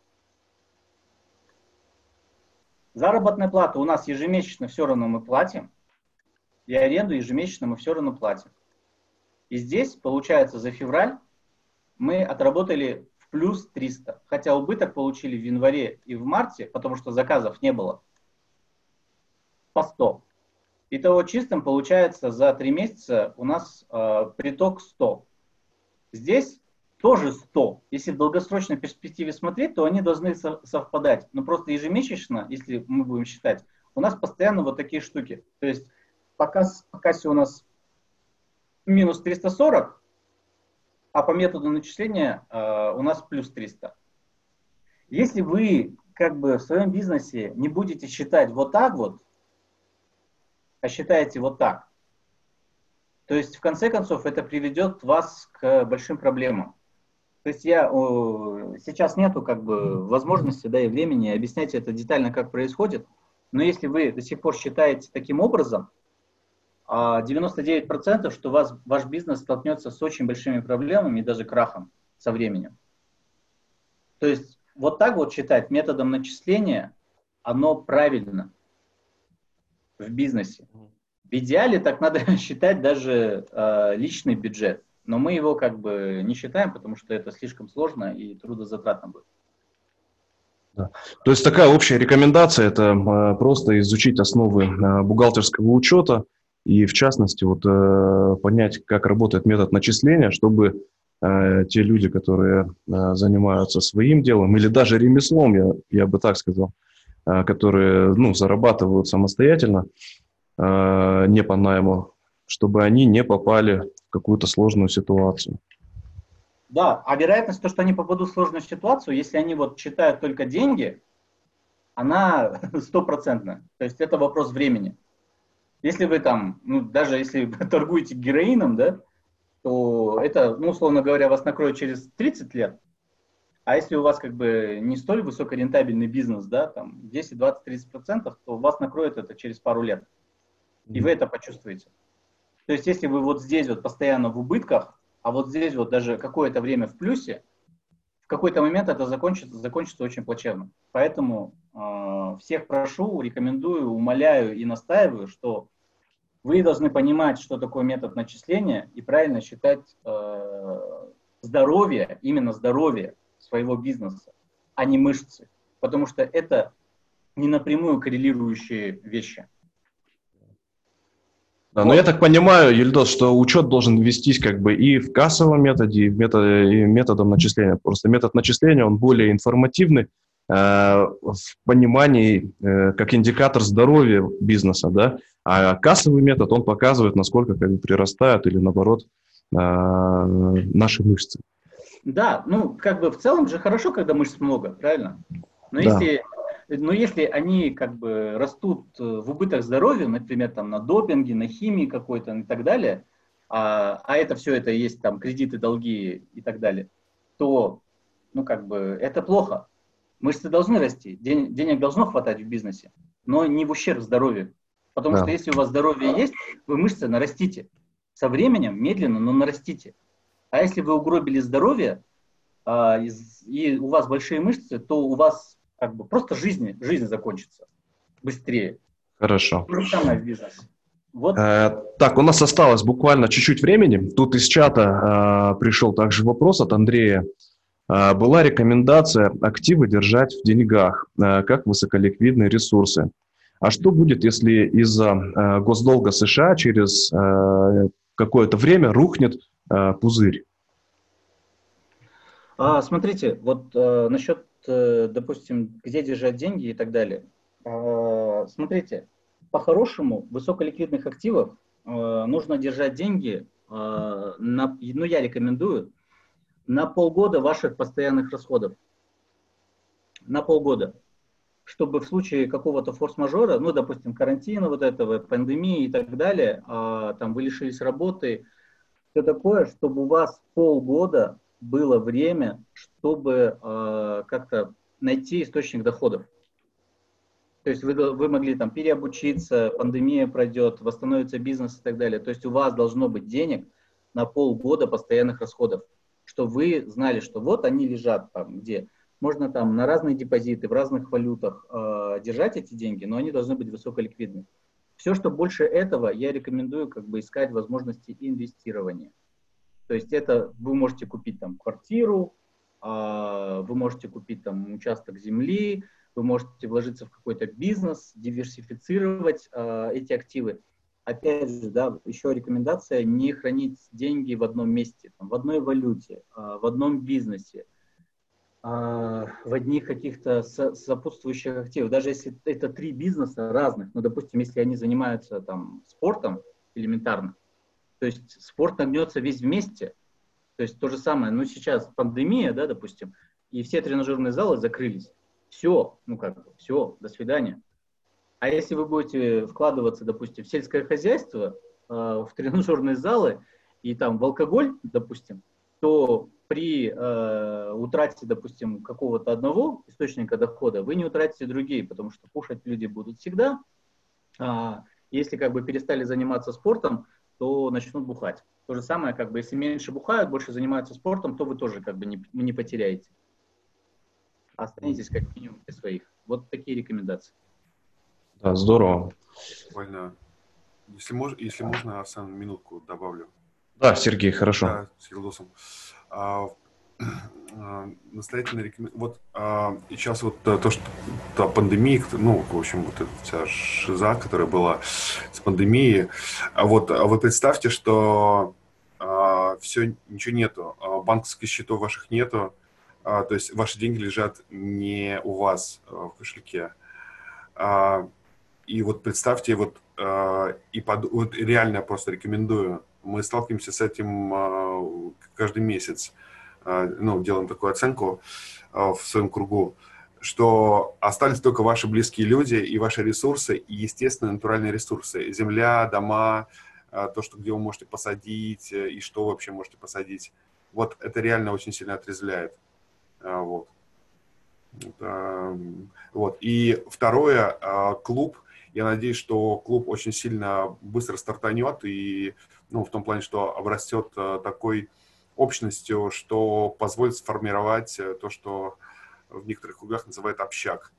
Заработная плата у нас ежемесячно все равно мы платим, и аренду ежемесячно мы все равно платим. И здесь, получается, за февраль мы отработали в плюс 300, хотя убыток получили в январе и в марте, потому что заказов не было, по 100. Итого чистым получается за 3 месяца у нас э, приток 100. Здесь тоже 100. Если в долгосрочной перспективе смотреть, то они должны совпадать. Но просто ежемесячно, если мы будем считать, у нас постоянно вот такие штуки. То есть пока, пока у нас минус 340, а по методу начисления э, у нас плюс 300. Если вы как бы в своем бизнесе не будете считать вот так вот, а считаете вот так, то есть в конце концов это приведет вас к большим проблемам. То есть я сейчас нету как бы возможности, да, и времени объяснять это детально, как происходит. Но если вы до сих пор считаете таким образом, 99% а, что вас, ваш бизнес столкнется с очень большими проблемами и даже крахом со временем. То есть вот так вот считать методом начисления, оно правильно в бизнесе. В идеале так надо считать даже э, личный бюджет. Но мы его как бы не считаем, потому что это слишком сложно и трудозатратно будет. Да. То есть такая общая рекомендация – это э, просто изучить основы э, бухгалтерского учета и, в частности, вот, э, понять, как работает метод начисления, чтобы э, те люди, которые э, занимаются своим делом или даже ремеслом, я, я бы так сказал, э, которые ну, зарабатывают самостоятельно, не по найму, чтобы они не попали какую-то сложную ситуацию. Да, а вероятность, то, что они попадут в сложную ситуацию, если они вот читают только деньги, она стопроцентная. То есть это вопрос времени. Если вы там, ну, даже если вы торгуете героином, да, то это, ну, условно говоря, вас накроет через 30 лет. А если у вас как бы не столь высокорентабельный бизнес, да, там 10, 20, 30 процентов, то вас накроет это через пару лет. И вы это почувствуете. То есть если вы вот здесь вот постоянно в убытках, а вот здесь вот даже какое-то время в плюсе, в какой-то момент это закончится, закончится очень плачевно. Поэтому э, всех прошу, рекомендую, умоляю и настаиваю, что вы должны понимать, что такое метод начисления и правильно считать э, здоровье, именно здоровье своего бизнеса, а не мышцы. Потому что это не напрямую коррелирующие вещи. Да, но я так понимаю, Ельдос, что учет должен вестись как бы и в кассовом методе, и, в методе, и методом начисления. Просто метод начисления, он более информативный э, в понимании э, как индикатор здоровья бизнеса, да, а кассовый метод, он показывает, насколько как бы прирастают или наоборот э, наши мышцы. Да, ну как бы в целом же хорошо, когда мышц много, правильно? Но да. если но если они как бы растут э, в убыток здоровья, например, там на допинге, на химии какой-то и так далее, а, а это все это есть там кредиты, долги и так далее, то, ну как бы, это плохо. Мышцы должны расти, ден, денег должно хватать в бизнесе, но не в ущерб здоровью. Потому да. что если у вас здоровье есть, вы мышцы нарастите. Со временем, медленно, но нарастите. А если вы угробили здоровье, а, и, и у вас большие мышцы, то у вас как бы просто жизнь, жизнь закончится быстрее. Хорошо. То же самое в бизнесе. Вот. Э, так, у нас осталось буквально чуть-чуть времени. Тут из чата э, пришел также вопрос от Андрея. Э, была рекомендация активы держать в деньгах, э, как высоколиквидные ресурсы. А что будет, если из-за э, госдолга США через э, какое-то время рухнет э, пузырь? А, смотрите, вот э, насчет допустим, где держать деньги и так далее. А, смотрите, по-хорошему высоколиквидных активов э, нужно держать деньги, э, на, ну я рекомендую, на полгода ваших постоянных расходов. На полгода. Чтобы в случае какого-то форс-мажора, ну, допустим, карантина вот этого, пандемии и так далее, а, там вы лишились работы, все такое, чтобы у вас полгода было время, чтобы э, как-то найти источник доходов. То есть вы, вы могли там переобучиться, пандемия пройдет, восстановится бизнес и так далее. То есть у вас должно быть денег на полгода постоянных расходов, что вы знали, что вот они лежат там, где можно там на разные депозиты в разных валютах э, держать эти деньги, но они должны быть высоколиквидны. Все, что больше этого, я рекомендую как бы искать возможности инвестирования. То есть это вы можете купить там квартиру, а, вы можете купить там участок земли, вы можете вложиться в какой-то бизнес, диверсифицировать а, эти активы. Опять же, да, еще рекомендация не хранить деньги в одном месте, там, в одной валюте, а, в одном бизнесе, в одних каких-то сопутствующих активах. Даже если это три бизнеса разных, ну, допустим, если они занимаются там спортом элементарно, то есть спорт нагнется весь вместе. То есть то же самое, ну сейчас пандемия, да, допустим, и все тренажерные залы закрылись. Все, ну как бы, все, до свидания. А если вы будете вкладываться, допустим, в сельское хозяйство, э, в тренажерные залы и там в алкоголь, допустим, то при э, утрате, допустим, какого-то одного источника дохода вы не утратите другие, потому что кушать люди будут всегда. А, если как бы перестали заниматься спортом, то начнут бухать. То же самое, как бы, если меньше бухают, больше занимаются спортом, то вы тоже как бы не, не потеряете. Останетесь как минимум при своих. Вот такие рекомендации. Да, здорово. Буквально. Если, мож, если можно, Арсен, минутку добавлю. Да, Сергей, хорошо. Да, с Елдосом. А, а, настоятельно рекомендую. Вот а, сейчас вот то, что та пандемия, ну, в общем, вот эта вся шиза, которая была с пандемией, а вот, а вы представьте, что а, все, ничего нету, банковских счетов ваших нету, то есть ваши деньги лежат не у вас в кошельке. И вот представьте, вот, и под, вот реально просто рекомендую, мы сталкиваемся с этим каждый месяц, ну, делаем такую оценку в своем кругу, что остались только ваши близкие люди и ваши ресурсы, и естественные натуральные ресурсы. Земля, дома, э, то, что, где вы можете посадить, э, и что вообще можете посадить. Вот это реально очень сильно отрезвляет. Э, вот. Вот. И второе, клуб. Я надеюсь, что клуб очень сильно быстро стартанет и, ну, в том плане, что обрастет такой общностью, что позволит сформировать то, что в некоторых кругах называют общак.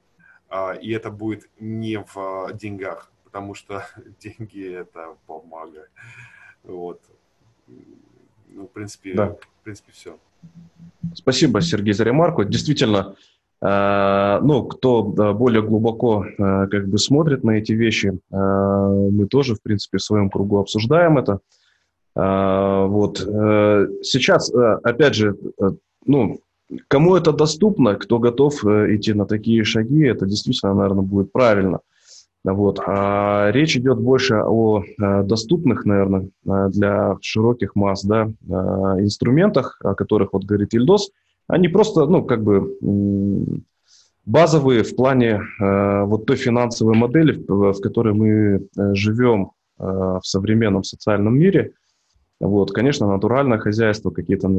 А, и это будет не в деньгах, потому что деньги – это бумага. Вот. Ну, в принципе, да. в принципе, все. Спасибо, Сергей, за ремарку. Действительно, э, ну, кто более глубоко э, как бы смотрит на эти вещи, э, мы тоже, в принципе, в своем кругу обсуждаем это. Вот. Сейчас, опять же, ну, Кому это доступно, кто готов э, идти на такие шаги, это действительно, наверное, будет правильно. Вот. А речь идет больше о э, доступных, наверное, э, для широких масс да, инструментах, о которых вот говорит Ильдос. Они просто, ну, как бы базовые в плане вот той финансовой модели, в которой мы живем в современном социальном мире. Вот, конечно, натуральное хозяйство, какие-то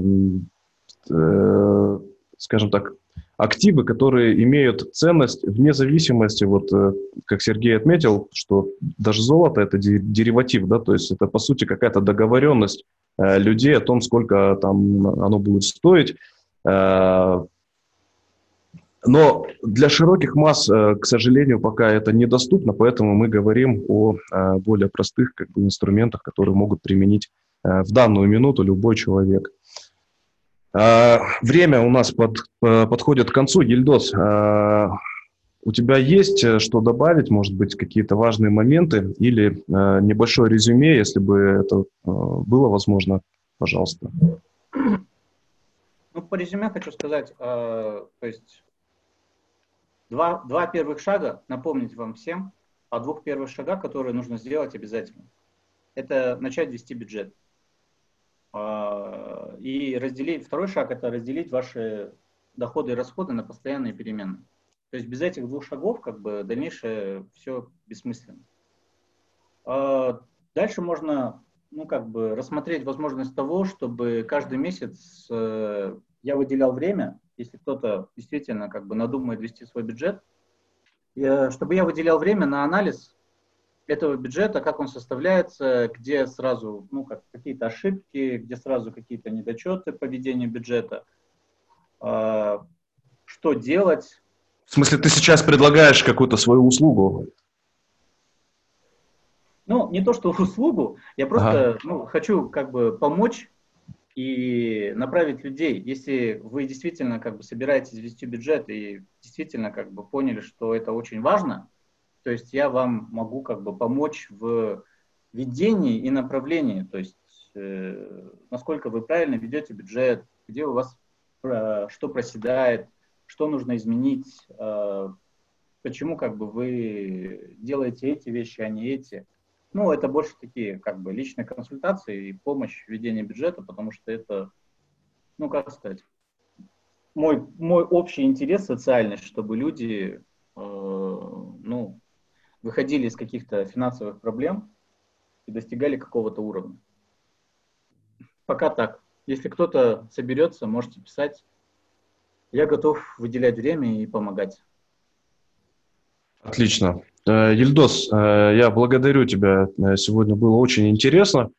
Э, скажем так, активы, которые имеют ценность вне зависимости, вот э, как Сергей отметил, что даже золото это дериватив, да, то есть это по сути какая-то договоренность э, людей о том, сколько там оно будет стоить. Но для широких масс, к сожалению, пока это недоступно, поэтому мы говорим о более простых как бы, инструментах, которые могут применить в данную минуту любой человек. А, время у нас под, э, подходит к концу. Ельдос, а, у тебя есть э, что добавить, может быть, какие-то важные моменты или э, небольшое резюме, если бы это было возможно, пожалуйста. Ну, по резюме хочу сказать, то есть два, два первых шага, напомнить вам всем о двух первых шагах, которые нужно сделать обязательно. Это начать вести бюджет. А, и разделить, второй шаг – это разделить ваши доходы и расходы на постоянные переменные. То есть без этих двух шагов как бы дальнейшее все бессмысленно. А, дальше можно ну, как бы рассмотреть возможность того, чтобы каждый месяц э, я выделял время, если кто-то действительно как бы надумает вести свой бюджет, чтобы я выделял время на анализ этого бюджета, как он составляется, где сразу ну, как, какие-то ошибки, где сразу какие-то недочеты по ведению бюджета, э, что делать. В смысле, ты сейчас предлагаешь какую-то свою услугу? Ну, не то, что услугу, я просто ага. ну, хочу как бы помочь и направить людей. Если вы действительно как бы собираетесь вести бюджет и действительно как бы поняли, что это очень важно, то есть я вам могу как бы помочь в ведении и направлении, то есть э, насколько вы правильно ведете бюджет, где у вас э, что проседает, что нужно изменить, э, почему как бы вы делаете эти вещи, а не эти. Ну, это больше такие как бы личные консультации и помощь в ведении бюджета, потому что это, ну, как сказать, мой, мой общий интерес социальный, чтобы люди, э, ну, выходили из каких-то финансовых проблем и достигали какого-то уровня. Пока так. Если кто-то соберется, можете писать. Я готов выделять время и помогать. Отлично. Э, Ельдос, э, я благодарю тебя. Э, сегодня было очень интересно.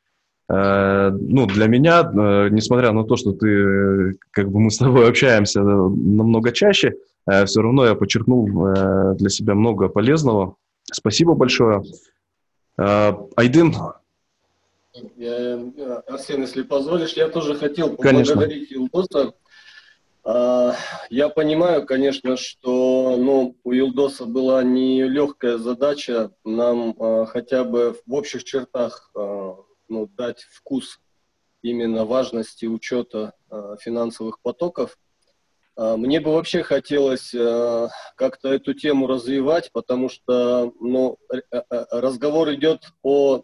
Ну, для меня, несмотря на то, что ты, как бы мы с тобой общаемся намного чаще, все равно я подчеркнул для себя много полезного. Спасибо большое. А, Айдын? Я, Арсен, если позволишь, я тоже хотел поблагодарить Илдоса. А, я понимаю, конечно, что ну, у Илдоса была нелегкая задача нам а, хотя бы в общих чертах ну, дать вкус именно важности учета финансовых потоков. Мне бы вообще хотелось как-то эту тему развивать, потому что ну, разговор идет о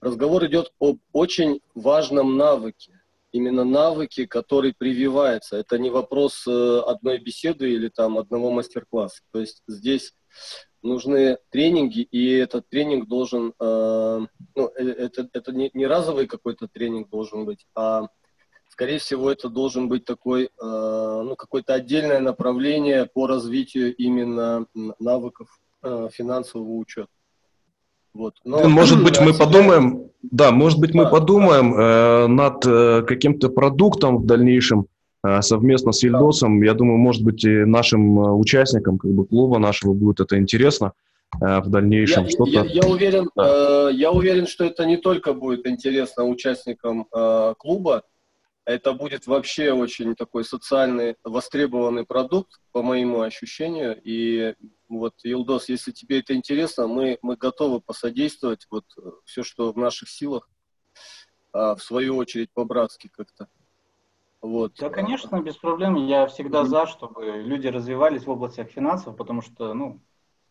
разговор идет об очень важном навыке именно навыки, которые прививаются. Это не вопрос э, одной беседы или там одного мастер-класса. То есть здесь нужны тренинги, и этот тренинг должен, э, ну, э, это, это не, не разовый какой-то тренинг должен быть, а скорее всего это должен быть такой, ну, какое-то отдельное направление по развитию именно навыков финансового учета. Вот. Но, может быть, мы себя... подумаем, да, может быть, мы подумаем э, над э, каким-то продуктом в дальнейшем э, совместно с Ильдосом. Я думаю, может быть, и нашим э, участникам как бы клуба нашего будет это интересно э, в дальнейшем. Я, что-то... я, я уверен, да. э, я уверен, что это не только будет интересно участникам э, клуба, это будет вообще очень такой социальный востребованный продукт, по моему ощущению. И вот, Илдос, если тебе это интересно, мы, мы готовы посодействовать вот э, все, что в наших силах, а, в свою очередь по-братски как-то. Вот. Да, конечно, без проблем. Я всегда mm-hmm. за, чтобы люди развивались в области финансов, потому что, ну,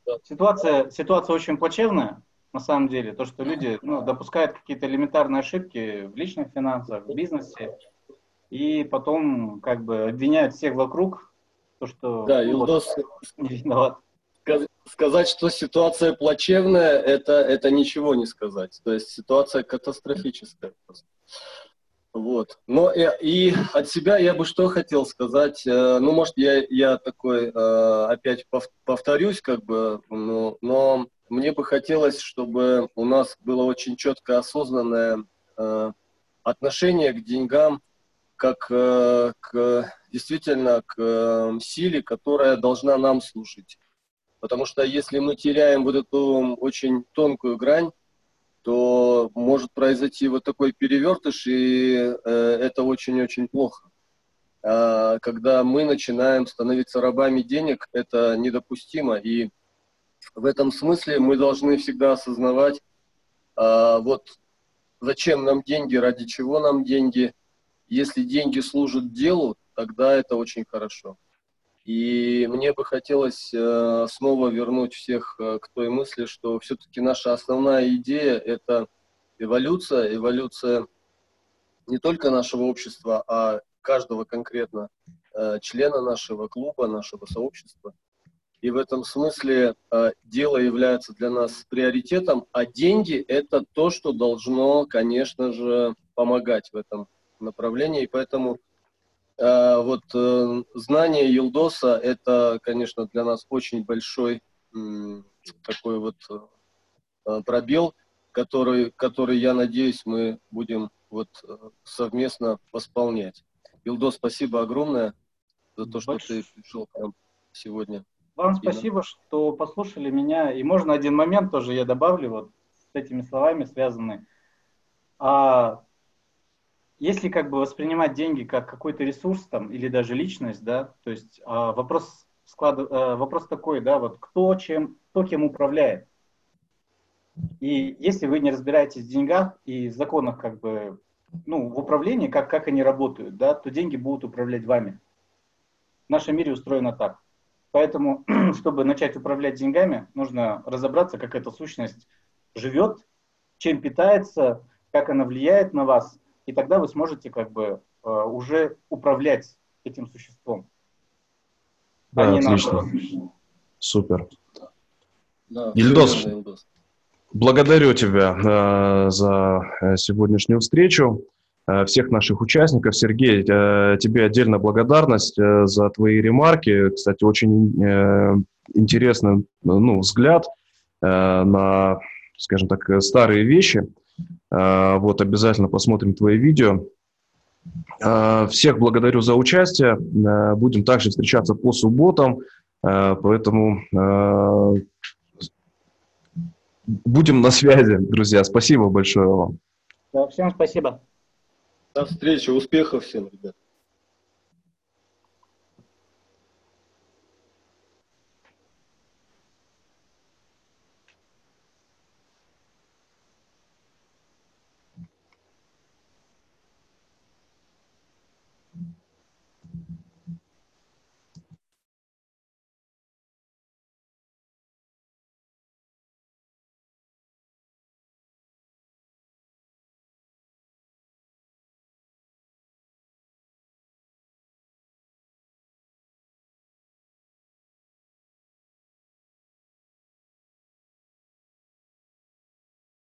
да. ситуация, ситуация очень плачевная, на самом деле. То, что люди ну, допускают какие-то элементарные ошибки в личных финансах, в бизнесе, и потом как бы обвиняют всех вокруг, то, что да, ну, вот, не виноват сказать, что ситуация плачевная, это, это ничего не сказать. То есть ситуация катастрофическая просто. Вот. Но и, и от себя я бы что хотел сказать. Э, ну, может, я, я такой э, опять повторюсь, как бы, но, но мне бы хотелось, чтобы у нас было очень четко осознанное э, отношение к деньгам, как к действительно к силе, которая должна нам служить. Потому что если мы теряем вот эту очень тонкую грань, то может произойти вот такой перевертыш, и э, это очень-очень плохо. А, когда мы начинаем становиться рабами денег, это недопустимо. И в этом смысле мы должны всегда осознавать, а, вот зачем нам деньги, ради чего нам деньги. Если деньги служат делу, тогда это очень хорошо. И мне бы хотелось э, снова вернуть всех э, к той мысли, что все-таки наша основная идея – это эволюция, эволюция не только нашего общества, а каждого конкретно э, члена нашего клуба, нашего сообщества. И в этом смысле дело является для нас приоритетом, а деньги – это то, что должно, конечно же, помогать в этом направлении. И поэтому Э, вот э, знание Юлдоса – это, конечно, для нас очень большой такой вот э, пробел, который, который, я надеюсь, мы будем вот совместно восполнять. Илдос, спасибо огромное за то, что Больш... ты пришел к нам сегодня. Вам спасибо, что послушали меня. И можно один момент тоже я добавлю вот с этими словами связанный. А если как бы воспринимать деньги как какой-то ресурс там или даже личность, да, то есть а, вопрос склад, а, вопрос такой, да, вот кто чем, кто кем управляет. И если вы не разбираетесь в деньгах и в законах как бы, ну, в управлении, как, как они работают, да, то деньги будут управлять вами. В нашем мире устроено так. Поэтому, чтобы начать управлять деньгами, нужно разобраться, как эта сущность живет, чем питается, как она влияет на вас, и тогда вы сможете как бы э, уже управлять этим существом. Да, а отлично. Супер. Да, Ильдос, благодарю тебя э, за э, сегодняшнюю встречу. Э, всех наших участников. Сергей, э, тебе отдельно благодарность э, за твои ремарки. Кстати, очень э, интересный ну, взгляд э, на, скажем так, старые вещи. А, вот, обязательно посмотрим твои видео. А, всех благодарю за участие. А, будем также встречаться по субботам, поэтому будем на связи, друзья. Спасибо большое вам. Да, всем спасибо. До встречи, успехов всем, ребят.